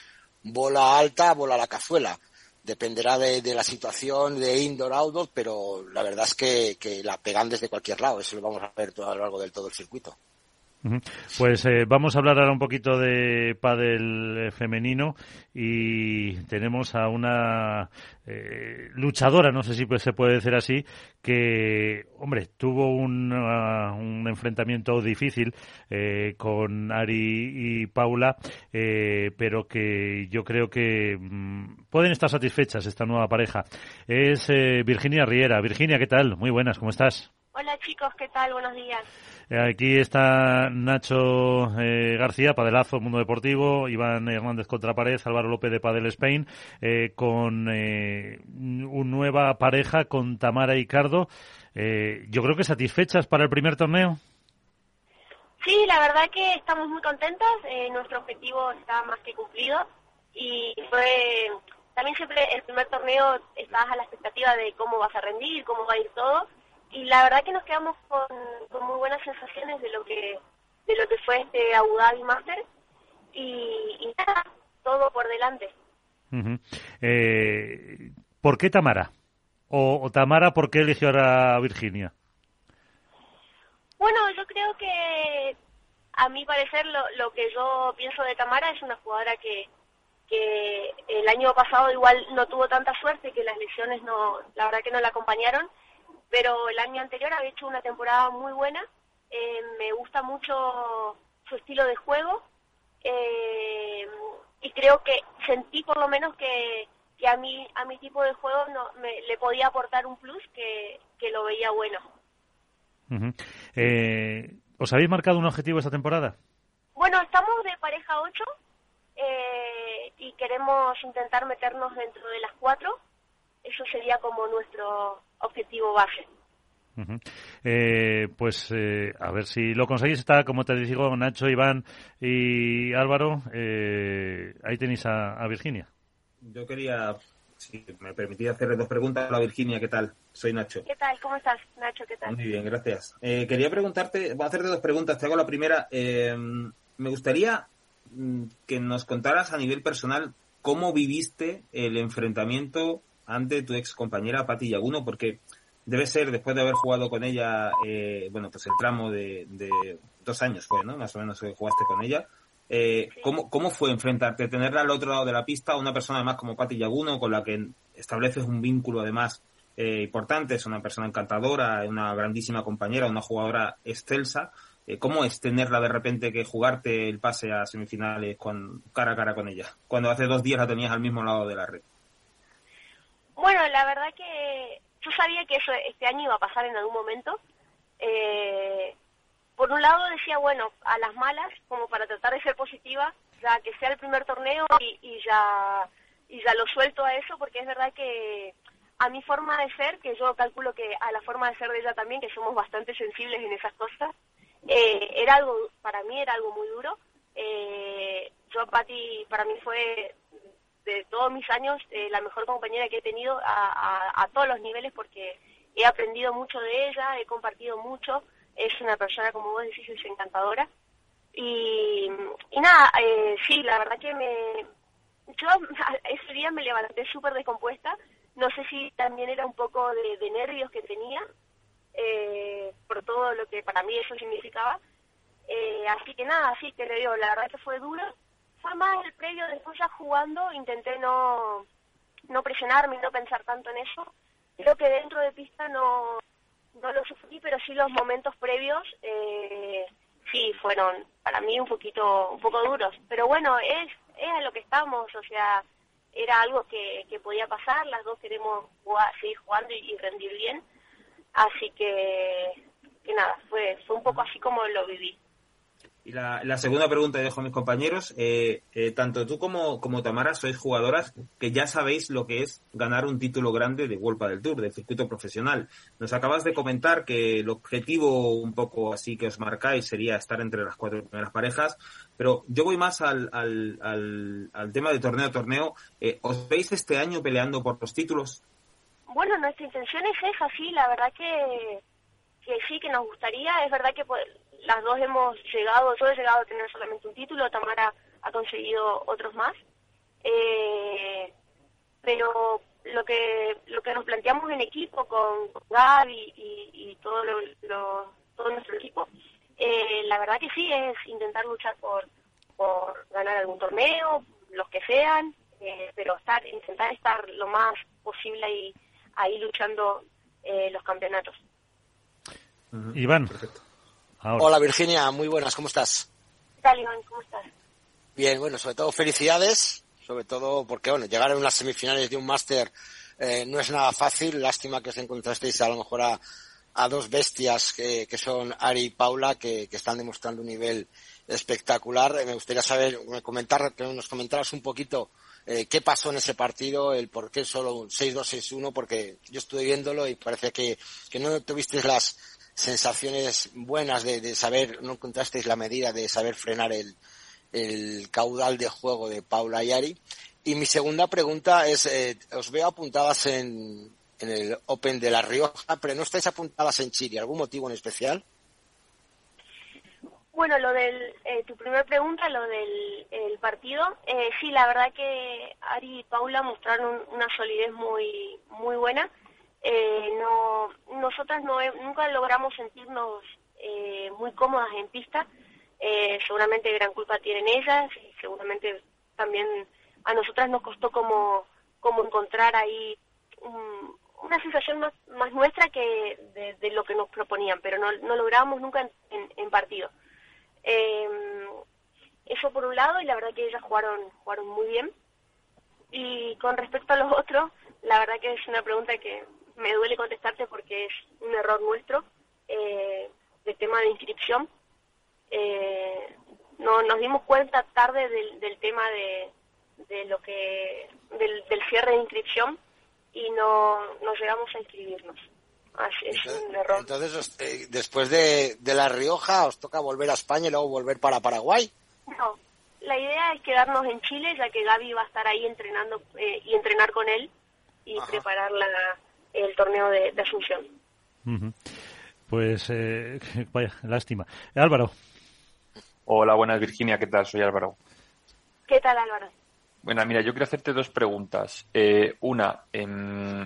bola alta, bola la cazuela dependerá de, la situación de indoor outdoor pero la verdad es que, que la pegan desde cualquier lado. Eso lo vamos a ver todo, a lo largo del todo el circuito pues eh, vamos a hablar ahora un poquito de pádel femenino y tenemos a una eh, luchadora, no sé si se puede decir así, que, hombre, tuvo un, un enfrentamiento difícil eh, con Ari y Paula, pero que yo creo que mm, pueden estar satisfechas esta nueva pareja. Es Virginia Riera. Virginia, ¿qué tal? Muy buenas, ¿cómo estás? Hola chicos, ¿qué tal? Buenos días. Eh, aquí está Nacho eh, García, Padelazo, Mundo Deportivo, Iván Hernández contra Pared, Álvaro López de Padel Spain, eh, con una nueva pareja con Tamara y Cardo. yo creo que satisfechas para el primer torneo. Sí, la verdad que estamos muy contentos. nuestro objetivo está más que cumplido y fue también siempre el primer torneo estás a la expectativa de cómo vas a rendir, cómo va a ir todo y la verdad que nos quedamos con, muy buenas sensaciones de lo que de lo que fue este Abu Dhabi Master y, nada, todo por delante. eh, ¿Por qué Tamara? O, Tamara, ¿por qué eligió a Virginia? Bueno, yo creo que a mi parecer lo, lo que yo pienso de Tamara es una jugadora que, que el año pasado igual no tuvo tanta suerte que las lesiones no, la verdad que no la acompañaron pero el año anterior había hecho una temporada muy buena. Eh, me gusta mucho su estilo de juego eh, y creo que sentí por lo menos que, que a mí a mi tipo de juego no me, le podía aportar un plus que, que lo veía bueno. Eh, ¿Os habéis marcado un objetivo esta temporada? estamos de pareja 8 eh, y queremos intentar meternos dentro de las cuatro. Eso sería como nuestro objetivo base. eh, pues eh, a ver si lo conseguís. Está, como te digo, Nacho, Iván y Álvaro. Eh, ahí tenéis a, a, Virginia. Yo quería, si me permitía hacerle dos preguntas. Hola Virginia, ¿qué tal? Soy Nacho. ¿Qué tal? ¿Cómo estás, Nacho? ¿Qué tal? Muy bien, gracias. Eh, quería preguntarte, voy a hacerte dos preguntas. Te hago la primera. Eh, me gustaría mm, que nos contaras a nivel personal cómo viviste el enfrentamiento ante tu ex compañera Pati Yaguno, porque debe ser después de haber jugado con ella, eh, bueno, pues el tramo de, de, dos años fue, ¿no? Más o menos que jugaste con ella. Eh, sí. ¿cómo, ¿Cómo fue enfrentarte, tenerla al otro lado de la pista, una persona además como Pati Yaguno, con la que estableces un vínculo además eh, importante, es una persona encantadora, una grandísima compañera, una jugadora excelsa? Eh, ¿Cómo es tenerla de repente que jugarte el pase a semifinales con cara a cara con ella, cuando hace dos días la tenías al mismo lado de la red? Bueno, la verdad que yo sabía que eso este año iba a pasar en algún momento. Eh, por un lado decía, bueno, a las malas, como para tratar de ser positiva, ya que sea el primer torneo y, y ya y ya lo suelto a eso, porque es verdad que a mi forma de ser, que yo calculo que a la forma de ser de ella también, que somos bastante sensibles en esas cosas, eh, era algo, para mí era algo muy duro. Eh, yo, Patti, para mí fue de todos mis años eh, la mejor compañera que he tenido a, a, todos los niveles porque he aprendido mucho de ella, he compartido mucho, es una persona, como vos decís, es encantadora. Y, y nada, eh, sí, la verdad que me... Yo [LAUGHS] ese día me levanté súper descompuesta, no sé si también era un poco de, nervios que tenía, eh, por todo lo que para mí eso significaba. Eh, así que nada, sí, te lo digo, la verdad que fue duro, fue más el previo, después ya jugando intenté no, no presionarme y no pensar tanto en eso. Creo que dentro de pista no, no lo sufrí, pero sí los momentos previos eh, sí fueron para mí un poquito, un poco duros. Pero bueno, es, es a lo que estamos, o sea, era algo que, que podía pasar, las dos queremos jugar, seguir jugando y, y rendir bien. Así que, que nada, fue, fue un poco así como lo viví. Y la, segunda pregunta dejo a mis compañeros. Eh, eh, tanto tú como, como Tamara sois jugadoras que ya sabéis lo que es ganar un título grande de World del Tour, del circuito profesional. Nos acabas de comentar que el objetivo un poco así que os marcáis sería estar entre las cuatro primeras parejas, pero yo voy más al, al, al, al tema de torneo a torneo. Eh, ¿Os veis este año peleando por los títulos? Bueno, nuestra intención es esa, sí, la verdad que, que sí, que nos gustaría. Es verdad que pues, las dos hemos llegado, yo he llegado a tener solamente un título, Tamara ha conseguido otros más. Eh, pero lo que lo que nos planteamos en equipo con, con Gaby y, y todo lo, lo, todo nuestro equipo, eh, la verdad que sí es intentar luchar por por ganar algún torneo, los que sean, eh, pero estar intentar estar lo más posible ahí ahí luchando eh, los campeonatos. Uh -huh. Iván. Perfecto. Ahora. Hola Virginia, muy buenas, ¿cómo estás? ¿Qué tal Iván? ¿Cómo estás? Bien, bueno, sobre todo felicidades, sobre todo porque bueno, llegar a unas semifinales de un máster eh, no es nada fácil, lástima que os encontrasteis a lo mejor a, a dos bestias que, que, son Ari y Paula que, que están demostrando un nivel espectacular. Eh, me gustaría saber, comentar, que nos comentaras un poquito eh, qué pasó en ese partido, el por qué solo un 6-2-6-1, porque yo estuve viéndolo y parece que, que no tuvisteis las sensaciones buenas de, de, saber, no encontrasteis la medida de saber frenar el, el caudal de juego de Paula y Ari. Y mi segunda pregunta es, eh, os veo apuntadas en, en el Open de La Rioja, pero no estáis apuntadas en Chile. ¿Algún motivo en especial? Bueno, lo del, eh, tu primera pregunta, lo del el partido, eh, sí, la verdad que Ari y Paula mostraron una solidez muy muy buena. Eh, no, nosotras no, nunca logramos sentirnos eh, muy cómodas en pista. Eh, seguramente gran culpa tienen ellas y seguramente también a nosotras nos costó como, como encontrar ahí un, una sensación más, más nuestra que de, lo que nos proponían, pero no, no logramos nunca en, en, en partido. Eh, eso por un lado, y la verdad que ellas jugaron, jugaron muy bien. Y con respecto a los otros, la verdad que es una pregunta que me duele contestarte porque es un error nuestro eh, de tema de inscripción. Eh, no nos dimos cuenta tarde del, del tema de, de lo que del, del cierre de inscripción y no, no llegamos a inscribirnos. Así es Entonces, un error. entonces, eh, después de, de La Rioja, ¿os toca volver a España y luego volver para Paraguay? No, la idea es quedarnos en Chile, ya que Gaby va a estar ahí entrenando eh, y entrenar con él y preparar la, el torneo de, de Asunción. Pues, eh, [LAUGHS] vaya, lástima. Álvaro. Hola, buenas Virginia, ¿qué tal? Soy Álvaro. ¿Qué tal, Álvaro? Bueno, mira, yo quiero hacerte dos preguntas. Eh, una, em,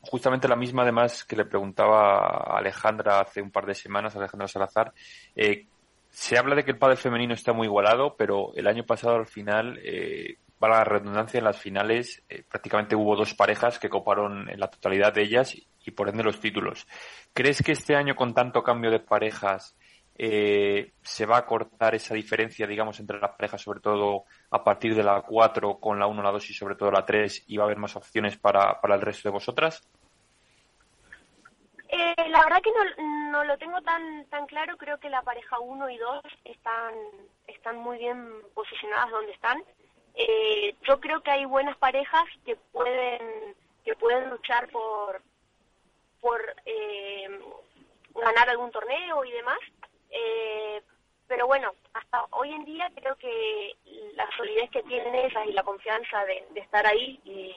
justamente la misma además que le preguntaba a Alejandra hace un par de semanas, Alejandra Salazar. Eh, se habla de que el pádel femenino está muy igualado, pero el año pasado al final, eh, para la redundancia, en las finales eh, prácticamente hubo dos parejas que coparon en la totalidad de ellas y, por ende los títulos. ¿Crees que este año con tanto cambio de parejas eh, se va a cortar esa diferencia, digamos, entre las parejas, sobre todo a partir de la 4 con la 1, la 2 y sobre todo la 3, y va a haber más opciones para, para el resto de vosotras? Eh, la verdad que no, no lo tengo tan tan claro. Creo que la pareja 1 y 2 están, están muy bien posicionadas donde están. Eh, yo creo que hay buenas parejas que pueden que pueden luchar por por eh, ganar algún torneo y demás. Eh, pero bueno, hasta hoy en día creo que la solidez que tienen ellas y la confianza de, estar ahí y,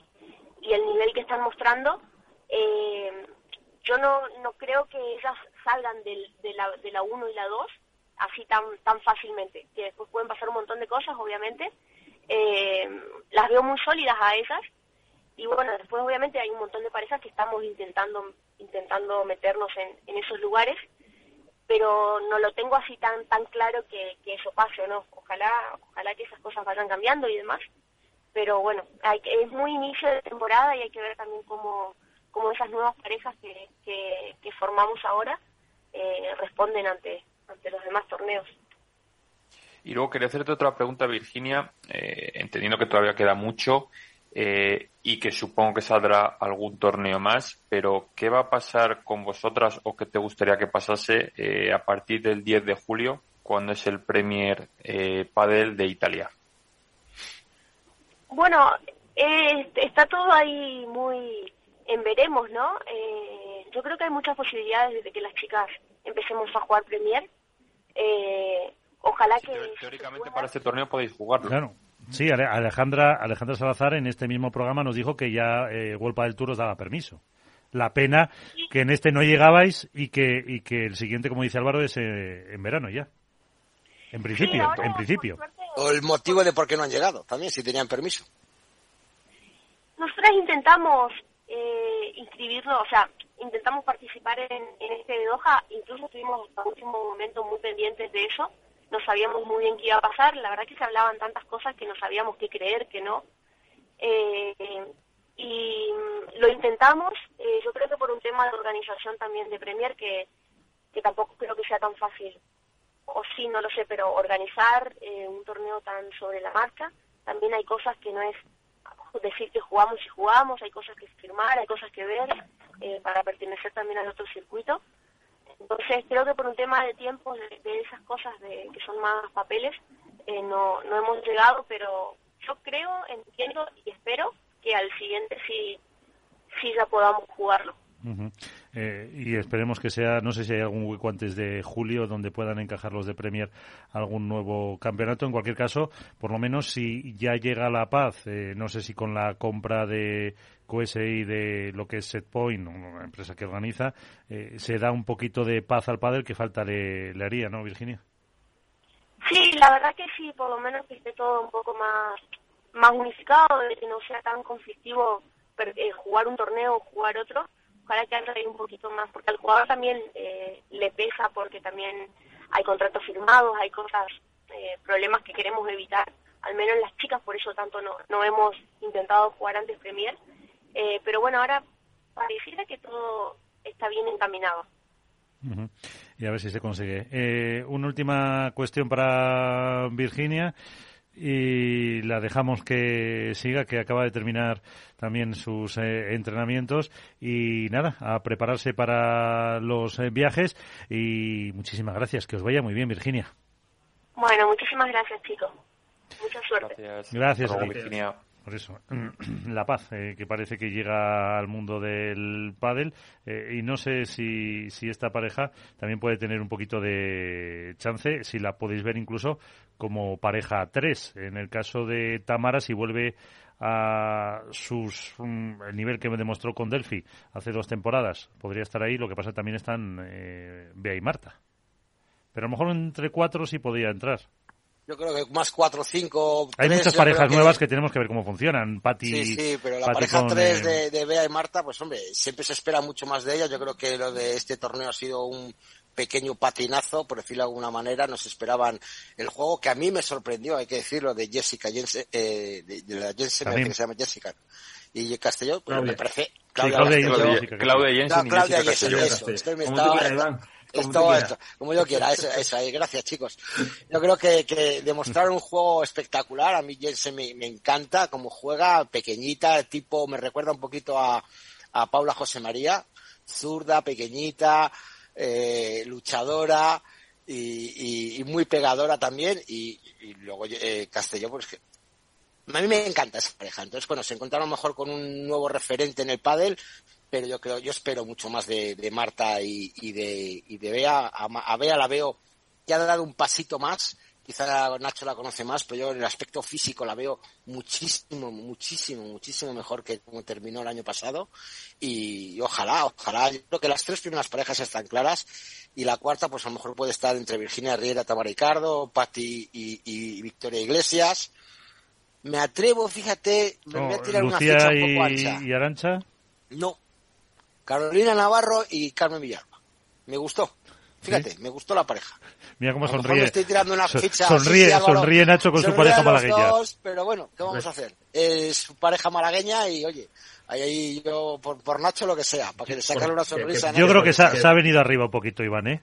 y el nivel que están mostrando, eh, yo no, no creo que ellas salgan del, de, la, de la 1 y la 2 así tan, tan fácilmente, que después pueden pasar un montón de cosas, obviamente. Eh, las veo muy sólidas a ellas y bueno, después obviamente hay un montón de parejas que estamos intentando intentando meternos en, en esos lugares, pero no lo tengo así tan tan claro que, eso pase o no. Ojalá ojalá que esas cosas vayan cambiando y demás, pero bueno, hay es muy inicio de temporada y hay que ver también cómo, cómo esas nuevas parejas que, que, que formamos ahora eh, responden ante, ante los demás torneos. Y luego quería hacerte otra pregunta, Virginia, eh, entendiendo que todavía queda mucho eh, y que supongo que saldrá algún torneo más, pero ¿qué va a pasar con vosotras o qué te gustaría que pasase eh, a partir del 10 de julio, cuando es el Premier eh, Padel de Italia? Bueno, eh, está todo ahí muy en veremos, ¿no? Eh, yo creo que hay muchas posibilidades de que las chicas empecemos a jugar Premier. Eh, ojalá que... Teóricamente para este torneo podéis jugarlo. Claro. Sí, Ale- Alejandra, Alejandra Salazar en este mismo programa nos dijo que ya eh, World del Tour os daba permiso. La pena que en este no llegabais y que, y que el siguiente, como dice Álvaro, es eh, en verano ya. En principio, ahora, en principio. O el motivo de por qué no han llegado, también, si tenían permiso. Nosotras intentamos eh, inscribirnos, o sea, intentamos participar en, en este de Doha, incluso estuvimos hasta último momento muy pendientes de eso, no sabíamos muy bien qué iba a pasar, la verdad que se hablaban tantas cosas que no sabíamos qué creer, que no. Eh, y mm, lo intentamos, eh, yo creo que por un tema de organización también de Premier, que, que tampoco creo que sea tan fácil, o sí, no lo sé, pero organizar eh, un torneo tan sobre la marcha, también hay cosas que no es decir que jugamos y jugamos, hay cosas que firmar, hay cosas que ver eh, para pertenecer también al otro circuito. Entonces creo que por un tema de tiempo, de, esas cosas de, que son más papeles, eh, no, no hemos llegado, pero yo creo, entiendo y espero que al siguiente sí, sí ya podamos jugarlo. Eh, y esperemos que sea, no sé si hay algún hueco antes de julio donde puedan encajar los de Premier algún nuevo campeonato. En cualquier caso, por lo menos si ya llega la paz, eh, no sé si con la compra de QSI de lo que es Setpoint, una empresa que organiza, eh, se da un poquito de paz al padre que falta le, haría, ¿no, Virginia? Sí, la verdad que sí, por lo menos que esté todo un poco más, más unificado, de que no sea tan conflictivo eh, jugar un torneo o jugar otro. Ojalá que haya ahí un poquito más, porque al jugador también eh, le pesa, porque también hay contratos firmados, hay cosas, eh, problemas que queremos evitar, al menos las chicas, por eso tanto no, no hemos intentado jugar antes Premier. Eh, pero bueno, ahora pareciera que todo está bien encaminado. Y a ver si se consigue. Eh, una última cuestión para Virginia y la dejamos que siga, que acaba de terminar también sus eh, entrenamientos y nada, a prepararse para los eh, viajes y muchísimas gracias, que os vaya muy bien Virginia. Bueno, muchísimas gracias, chicos. Mucha suerte. Gracias, a Virginia. Por eso, [CLEARS THROAT] la paz, eh, que parece que llega al mundo del pádel, eh, y no sé si, si esta pareja también puede tener un poquito de chance, si la podéis ver incluso como pareja 3. En el caso de Tamara, si vuelve a sus mm, el nivel que me demostró con Delphi hace dos temporadas, podría estar ahí. Lo que pasa también están eh, Bea y Marta. Pero a lo mejor entre cuatro sí podría entrar. Yo creo que más cuatro, cinco. Hay muchas parejas nuevas que tenemos que ver cómo funcionan. Patti, sí, sí, pero la pareja tres de, de Bea y Marta, pues hombre, siempre se espera mucho más de ellas. Yo creo que lo de este torneo ha sido un pequeño patinazo, por decirlo de alguna manera. Nos esperaban el juego que a mí me sorprendió, hay que decirlo, de Jessica Jensen, eh, de, la Jensen, que se llama Jessica. Y Castelló, pues me parece. Claudia, Jensen. Claudia Jensen. Claudia Jensen, eso. Estoy me estaba, como, esto, como yo quiera, eso, eso ahí, gracias chicos. Yo creo que, que demostraron un juego espectacular, a mí Jensen me, me encanta como juega, pequeñita, tipo, me recuerda un poquito a, a Paula José María, zurda, pequeñita, eh, luchadora y, y, muy pegadora también, y, y luego eh, Castelló, pues que a mí me encanta esa pareja. Entonces, bueno, se encontraron mejor con un nuevo referente en el pádel, pero yo creo, yo espero mucho más de, de Marta y, y, de, y de Bea. A, a, Bea la veo, ya ha dado un pasito más. Quizá Nacho la conoce más, pero yo en el aspecto físico la veo muchísimo, muchísimo, muchísimo mejor que como terminó el año pasado. Y, ojalá, ojalá. Yo creo que las tres primeras parejas están claras y la cuarta, pues a lo mejor puede estar entre Virginia Riera, Tamara Ricardo, Patti y, y, Victoria Iglesias. Me atrevo, fíjate, me voy a tirar una fecha un poco ancha. ¿Y Arancha? No, Carolina Navarro y Carmen Villalba. Me gustó. Fíjate, me gustó la pareja. Mira cómo sonríe. estoy tirando una ficha sonríe, sonríe Nacho con su pareja malagueña. pero bueno, ¿qué vamos a hacer? Es su pareja malagueña y oye, ahí yo por, por Nacho lo que sea, para que le saquen una sonrisa. Yo creo que se ha, venido arriba un poquito Iván, ¿eh?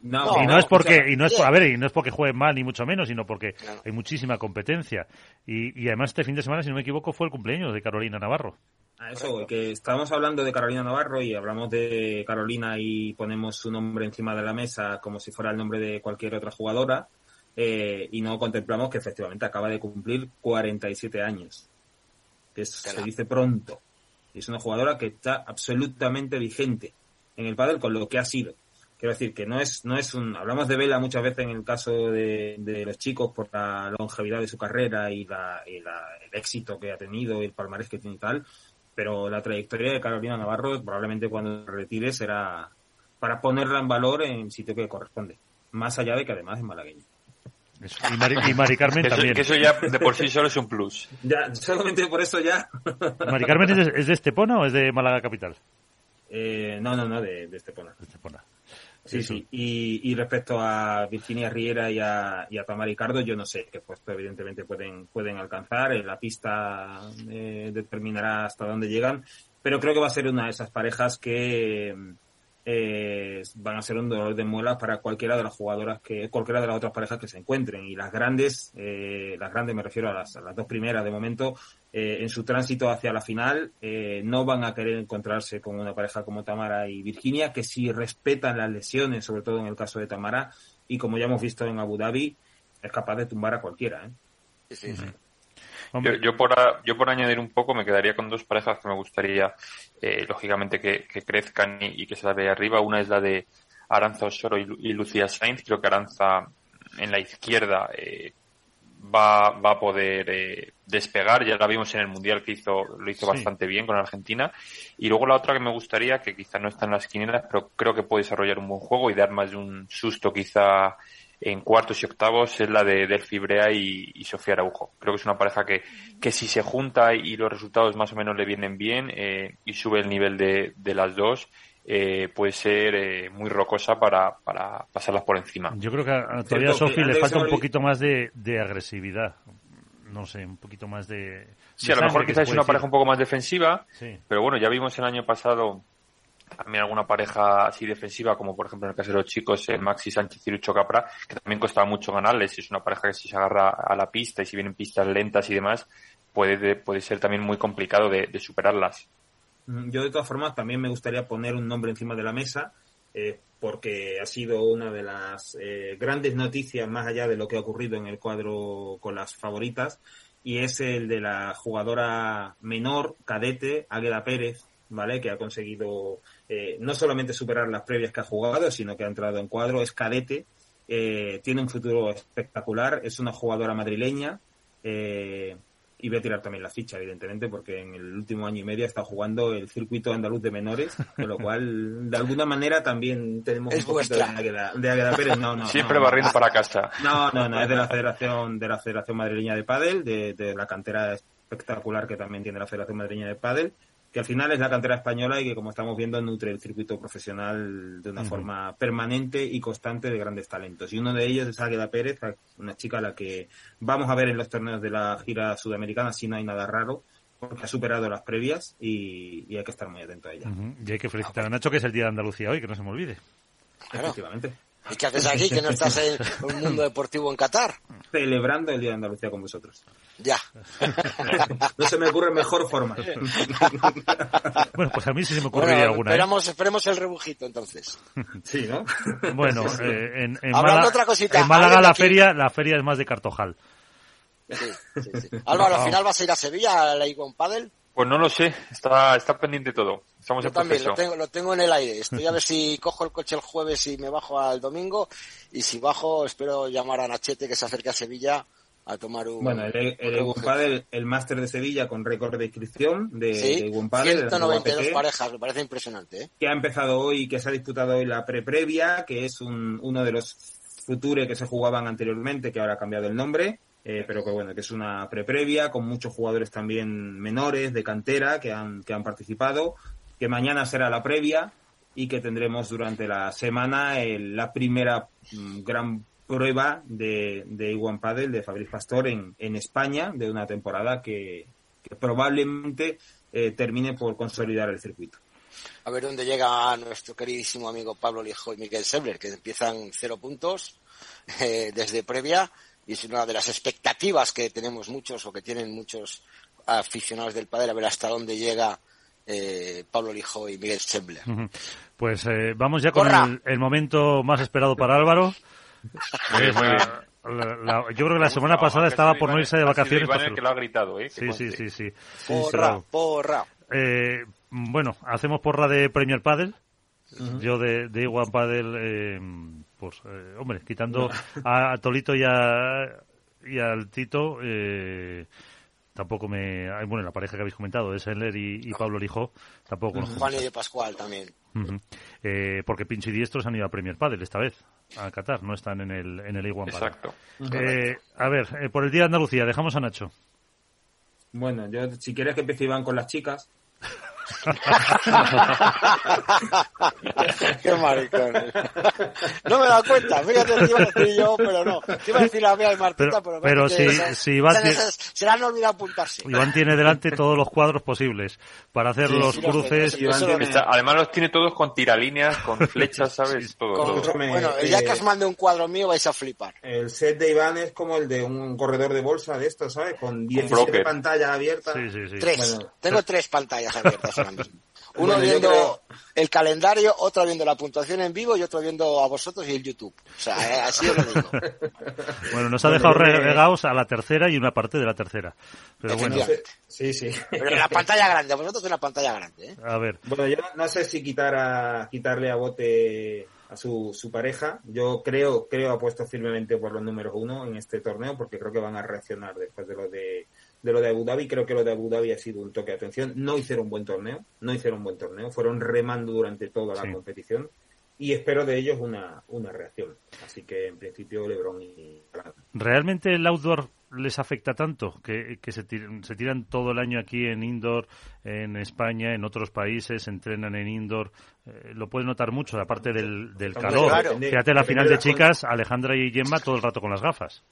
No, y no, es porque y no es a ver y no es porque juegue mal ni mucho menos sino porque hay muchísima competencia y, y además este fin de semana si no me equivoco fue el cumpleaños de Carolina Navarro a eso, que estábamos hablando de Carolina Navarro y hablamos de Carolina y ponemos su nombre encima de la mesa como si fuera el nombre de cualquier otra jugadora eh, y no contemplamos que efectivamente acaba de cumplir 47 años, que se dice pronto. Y es una jugadora que está absolutamente vigente en el pádel con lo que ha sido. Quiero decir que no es, no es un, hablamos de Vela muchas veces en el caso de, de los chicos por la longevidad de su carrera y, la, y la, el éxito que ha tenido, el palmarés que tiene y tal, pero la trayectoria de Carolina Navarro probablemente cuando retire será para ponerla en valor en el sitio que corresponde, más allá de que además es malagueña. y, Mari, Mari, Carmen [LAUGHS] también. Que eso ya de por sí solo es un plus. Ya, solamente por eso ya. ¿Mari Carmen es de, Estepona o es de Málaga Capital? Eh, no, no, no, de, de Estepona. De Estepona. Sí, sí. Y, y, respecto a Virginia Riera y a, y a Tamara Ricardo, yo no sé qué puesto evidentemente pueden, pueden alcanzar. La pista eh, determinará hasta dónde llegan. Pero creo que va a ser una de esas parejas que eh, van a ser un dolor de muelas para cualquiera de las jugadoras que, cualquiera de las otras parejas que se encuentren. Y las grandes, eh, las grandes me refiero a las, a las dos primeras de momento, eh, en su tránsito hacia la final eh, no van a querer encontrarse con una pareja como Tamara y Virginia, que sí respetan las lesiones, sobre todo en el caso de Tamara, y como ya hemos visto en Abu Dhabi, es capaz de tumbar a cualquiera. ¿eh? Sí, sí. Yo, yo, por, yo por añadir un poco me quedaría con dos parejas que me gustaría, eh, lógicamente, que, que crezcan y, y, que se la vea arriba. Una es la de Aranza Osoro y, y Lucía Sainz. Creo que Aranza en la izquierda eh, va, va a poder eh, despegar. Ya la vimos en el Mundial que hizo, lo hizo sí. bastante bien con Argentina. Y luego la otra que me gustaría, que quizá no está en las quinielas, pero creo que puede desarrollar un buen juego y dar más de un susto quizá en cuartos y octavos, es la de Delphi Brea y, y Sofía Araujo. Creo que es una pareja que, que si se junta y los resultados más o menos le vienen bien eh, y sube el nivel de, de las dos, eh, puede ser eh, muy rocosa para, para pasarlas por encima. Yo creo que a, todavía a Sofi le falta un poquito más de, de, agresividad. No sé, un poquito más de. Sí, a lo mejor quizás es una decir. pareja un poco más defensiva, sí. pero bueno, ya vimos el año pasado también alguna pareja así defensiva, como por ejemplo en el caso de los chicos, eh, Maxi Sánchez y Capra, que también costaba mucho ganarles. Es una pareja que si se agarra a la pista y si vienen pistas lentas y demás, puede, puede ser también muy complicado de, superarlas. Yo de todas formas también me gustaría poner un nombre encima de la mesa eh, porque ha sido una de las eh, grandes noticias más allá de lo que ha ocurrido en el cuadro con las favoritas y es el de la jugadora menor, cadete, Águeda Pérez, ¿vale? Que ha conseguido eh, no solamente superar las previas que ha jugado, sino que ha entrado en cuadro, es cadete, eh, tiene un futuro espectacular, es una jugadora madrileña, eh, y voy a tirar también la ficha, evidentemente, porque en el último año y medio está jugando el circuito andaluz de menores, con lo cual, de alguna manera, también tenemos un poquito de Águeda, de Águeda Pérez. No, no, Siempre no, barriendo no. para casa. No, no, no, es de la Federación, de la Federación Madrileña de Pádel, de, de la cantera espectacular que también tiene la Federación Madrileña de Pádel, que al final es la cantera española y que, como estamos viendo, nutre el circuito profesional de una forma permanente y constante de grandes talentos. Y uno de ellos es Águeda Pérez, una chica a la que vamos a ver en los torneos de la gira sudamericana, si no hay nada raro, porque ha superado las previas y, y hay que estar muy atento a ella. Ujú. Y hay que felicitar a Nacho, que es el Día de Andalucía hoy, que no se me olvide. Efectivamente. ¿Y qué haces aquí que no estás en un mundo deportivo en Qatar? Celebrando el Día de Andalucía con vosotros. Ya. No se me ocurre mejor forma. Bueno, pues a mí sí se me ocurriría Bueno, alguna. ¿eh? esperamos, esperemos el rebujito entonces. Sí, ¿no? Bueno, eh, en, en Hablando Málaga, otra cosita, en Málaga alguien de la aquí- feria, la feria es más de Cartojal. Álvaro, Ah. al final vas a ir a Sevilla a la Icon Paddle. Pues no lo sé, está, está pendiente todo. Estamos Yo en también proceso. lo tengo, lo tengo en el aire. Estoy a ver [LAUGHS] si cojo el coche el jueves y me bajo al domingo. Y si bajo, espero llamar a Nachete que se acerque a Sevilla a tomar un. Bueno, el, el Egon Padel, el máster de Sevilla con récord de inscripción de, Sí, de Padel, de la 192 WPT, parejas, me parece impresionante, ¿eh? que ha empezado hoy, que se ha disputado hoy la pre-previa, que es un, uno de los future que se jugaban anteriormente, que ahora ha cambiado el nombre, eh, pero que bueno, que es una pre-previa con muchos jugadores también menores de cantera que han, que han participado, que mañana será la previa y que tendremos durante la semana el- la primera mm, gran prueba de, de Iwan Padel de Fabriz Pastor en, en España de una temporada que, probablemente eh, termine por consolidar el circuito. A ver dónde llega nuestro queridísimo amigo Pablo Lijo y Miguel Sebler, que empiezan cero puntos [LAUGHS] eh, desde previa y es una de las expectativas que tenemos muchos o que tienen muchos aficionados del padre a ver hasta dónde llega eh, Pablo Lijo y Miguel Sebler. Ujú. Pues eh, vamos ya con el, el momento más esperado para Álvaro. [LAUGHS] La- la- la- yo creo que la semana pasada estaba por no irse de ha sido vacaciones. Para que lo ha gritado, ¿eh? Sí, sí, sí, sí. Porra, porra. Eh, bueno, hacemos porra de Premier Padel. Yo de, de Iguan Padel, eh, pues, eh, hombre, quitando [LAUGHS] a, a Tolito y, a, y al Tito, eh, tampoco me... Bueno, la pareja que habéis comentado, de Senler y, y Pablo Lijó, tampoco conozco Juan y de Pascual también. Eh, porque Pincho y Diestro se han ido a Premier Padel esta vez, a Qatar, no están en el, en el Iguan Padel. Exacto. Eh, a ver, eh, por el Día de Andalucía, dejamos a Nacho. Bueno, yo si quieres que empiece Iván con las chicas. [LAUGHS] [LAUGHS] Qué maricón. No me he dado cuenta, fíjate lo que iba a decir yo, pero no. Te iba a decir la Bea y Martita, Pero- pero, pero que si- si Iván tiene- esas se le han olvidado apuntarse. Iván tiene delante todos los cuadros posibles para hacer Sí, los sí, cruces. sí, Está- además los tiene todos con tiralíneas, con [LAUGHS] flechas, ¿sabes? Todo, Con- todo. bueno, el día que os mande un cuadro mío vais a flipar. El set de Iván es como el de un corredor de bolsa de estos, ¿sabes? Con 17 broker. pantallas abiertas. Sí, sí, sí. Tres. Bueno. Tengo tres pantallas abiertas Uno Bueno, viendo creo- el calendario, otro viendo la puntuación en vivo y otro viendo a vosotros y el YouTube. O sea, eh, así os lo digo. [LAUGHS] Bueno, nos ha Bueno, dejado regados a la tercera y una parte de la tercera. Pero bueno. Sí, sí. Pero en la pantalla grande, a vosotros en la pantalla grande, ¿eh? a ver. Bueno, yo no, no sé si quitar a, quitarle a bote a su, su pareja. Yo creo, creo apuesto firmemente por los números uno en este torneo porque creo que van a reaccionar después de lo de, de lo de Abu Dhabi. Creo que lo de Abu Dhabi ha sido un toque de atención. No hicieron un buen torneo, no hicieron un buen torneo. Fueron remando durante toda la Sí. competición y espero de ellos una, una reacción. Así que en principio LeBron y ¿Realmente el outdoor les afecta tanto? Que, que se, tiran, se tiran todo el año aquí en indoor, en España, en otros países, entrenan en indoor. Eh, lo puedes notar mucho, aparte del, del calor. claro. Fíjate la final de chicas, Alejandra y Gemma todo el rato con las gafas.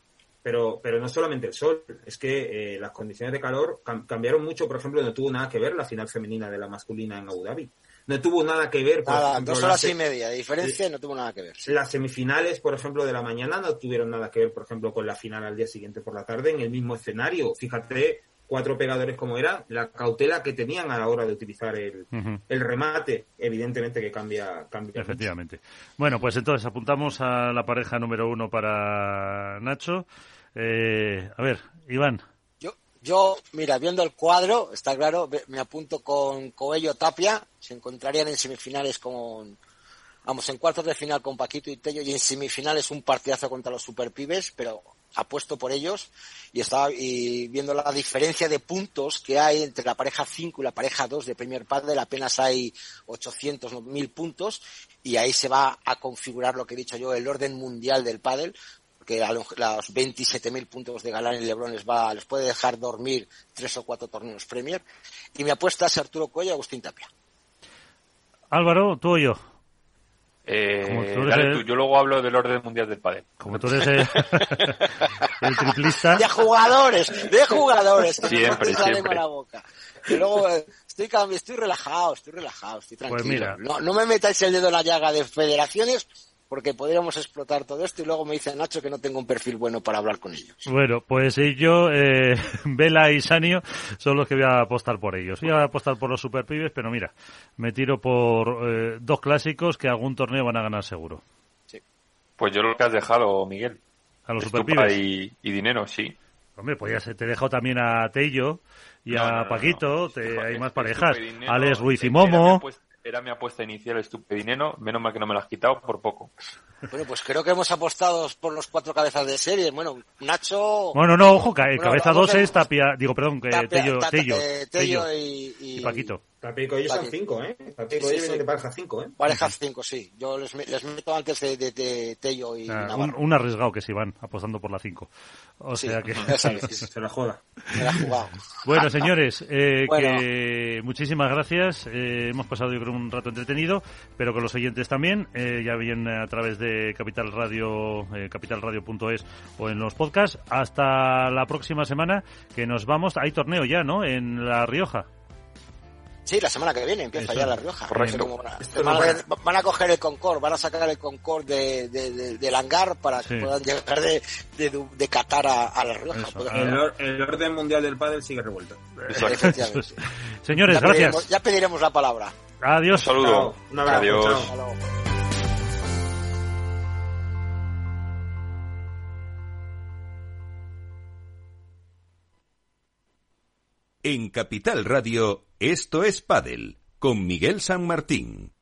Pero pero no solamente el sol, es que eh, las condiciones de calor cam- cambiaron mucho, por ejemplo, no tuvo nada que ver la final femenina de la masculina en Abu Dhabi. No tuvo nada que ver, por Nada, ejemplo, dos horas y media de diferencia y no tuvo nada que ver. las semifinales, por ejemplo, de la mañana no tuvieron nada que ver, por ejemplo, con la final al día siguiente por la tarde en el mismo escenario. Fíjate cuatro pegadores como eran, la cautela que tenían a la hora de utilizar el, el remate, evidentemente que cambia, cambia. Efectivamente. Bueno, pues entonces apuntamos a la pareja número uno para Nacho. Eh, a ver, Iván. Yo, mira, viendo el cuadro, está claro, me apunto con Coello Tapia, se encontrarían en semifinales con, vamos, en cuartos de final con Paquito y Tello y en semifinales un partidazo contra los superpibes, pero apuesto por ellos y estaba y viendo la diferencia de puntos que hay entre la pareja 5 y la pareja 2 de Premier Padel, apenas hay 800 o 1000 puntos y ahí se va a configurar lo que he dicho yo, el orden mundial del pádel, porque a los los 27.000 puntos de Galán y Lebron les va, les puede dejar dormir tres o cuatro torneos Premier. Y mi apuesta es Arturo Cuello y Agustín Tapia. Álvaro, tú o yo. Eh, tú dale el- tú, yo luego hablo del orden mundial del pádel. Como tú eres el, [LAUGHS] el triplista. De jugadores, de jugadores. que Siempre, lengua siempre. la boca. Y luego eh, estoy, estoy relajado, estoy relajado, estoy tranquilo. Pues mira. No, no me metáis el dedo en la llaga de federaciones porque podríamos explotar todo esto y luego me dice Nacho que no tengo un perfil bueno para hablar con ellos. Bueno, pues yo, eh, [LAUGHS] Vela y Sanio son los que voy a apostar por ellos. Voy a apostar por los superpibes, pero mira, me tiro por eh, dos clásicos que algún torneo van a ganar seguro. Pues yo lo que has dejado, Miguel. A los superpibes. y, y dinero, sí. Hombre, pues ya se te he dejado también a Tello y No, a no, no, Paquito, te- hay más parejas. Estupedinero, Alex Ruiz y Momo. Era mi apuesta inicial, estupedinero. Menos mal que no me la has quitado por poco. Bueno, pues creo que hemos apostado por los cuatro cabezas de serie. Bueno, Nacho... Bueno, no, ojo, ca- Bueno, cabeza vamos 2 a- es Tapia, digo, perdón, que Tapia- Tello, Ta- Tello, eh, Tello Tello y, y- y Paquito. Tapia y son cinco, ¿eh? Tapia y Sí, sí, sí. de pareja cinco, ¿eh? Pareja 5, sí. Yo les, les meto antes de, de- de Tello y Ah, un, Navarro. un arriesgado que se van apostando por la 5. O Sí, sea que... [LAUGHS] [LAUGHS] Se la juega. Me la he jugado. Bueno, señores, eh, [LAUGHS] Bueno. que muchísimas gracias. Eh, hemos pasado, yo creo, un rato entretenido, pero con los oyentes también. Eh, ya bien a través de Capital Radio, eh, capitalradio.es o en los podcasts. Hasta la próxima semana, que nos vamos. Hay torneo ya, ¿no? En La Rioja. Sí, la semana que viene empieza Eso ya La. Rioja. Correcto. Van, a, Esto van a no ver- van a coger el Concord, van a sacar el Concord de, de- de- del hangar para que puedan llegar de, de, Qatar a, a La Rioja. Eso, Porque-. El, or- el orden mundial del pádel sigue revuelto. Efectivamente. [LAUGHS] Señores, ya pediremos- gracias. ya pediremos la palabra. Adiós. Un saludo. Chao. Un abrazo, Adiós. chao. En Capital Radio, esto es Padel, con Miguel San Martín.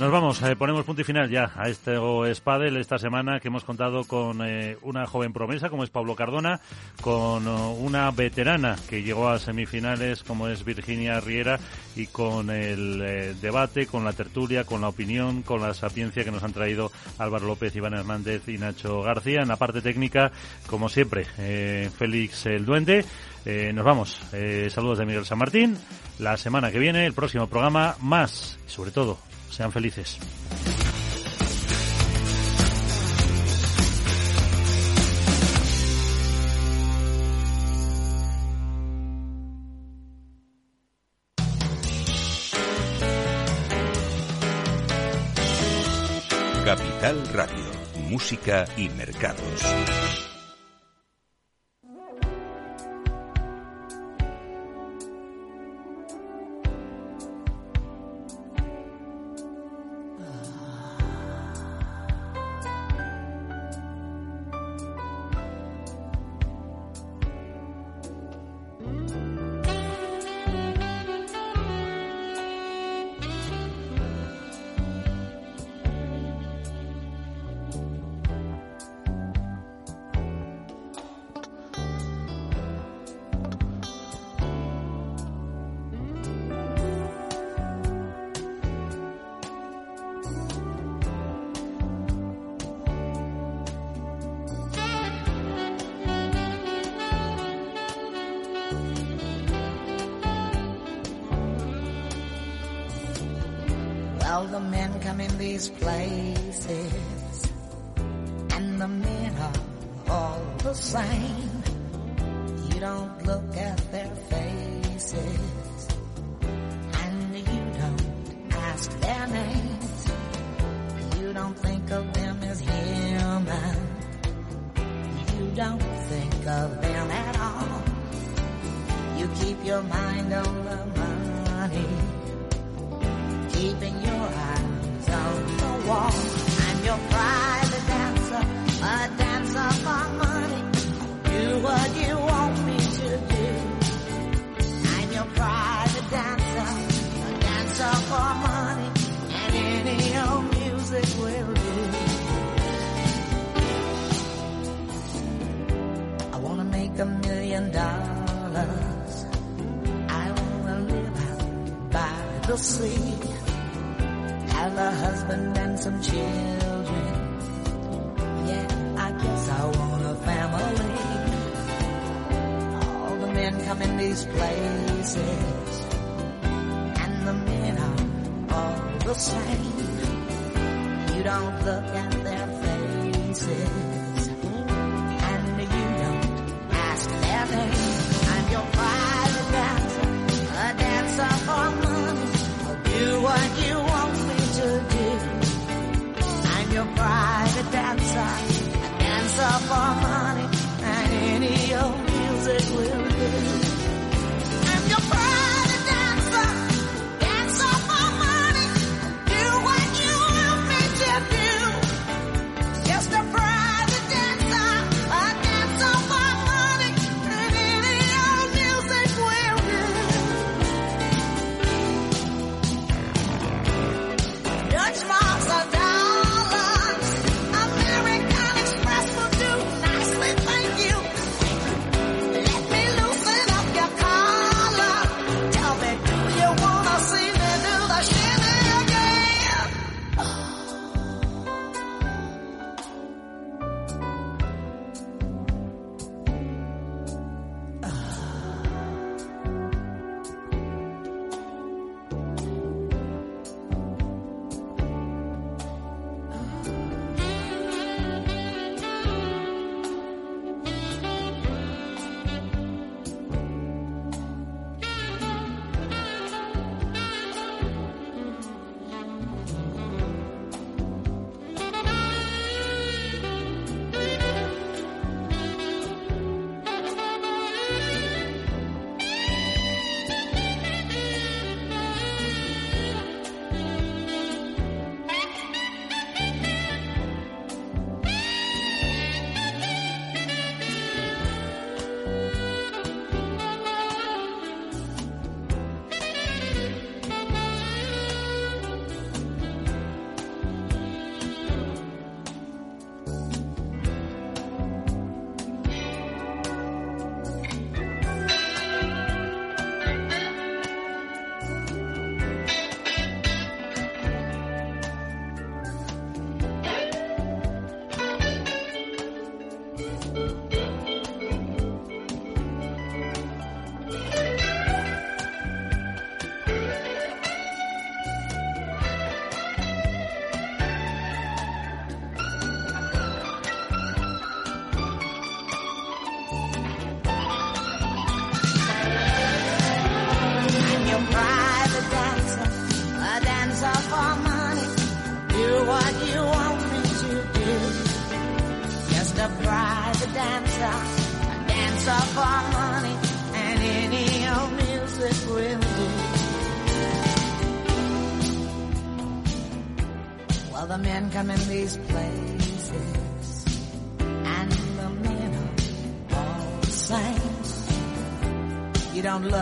Nos vamos, eh, ponemos punto y final ya a este Spadel esta semana que hemos contado con eh, una joven promesa como es Pablo Cardona, con oh, una veterana que llegó a semifinales como es Virginia Riera y con el eh, debate, con la tertulia, con la opinión, con la sapiencia que nos han traído Álvaro López, Iván Hernández y Nacho García. En la parte técnica, como siempre, eh, Félix el Duende. Eh, nos vamos. Eh, saludos de Miguel San Martín. La semana que viene, el próximo programa, más sobre todo, sean felices. Capital Radio, música y mercados. asleep. Have a husband and some children. Yeah, I guess I want a family. All the men come in these places. And the men are all the same. You don't look at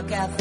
look at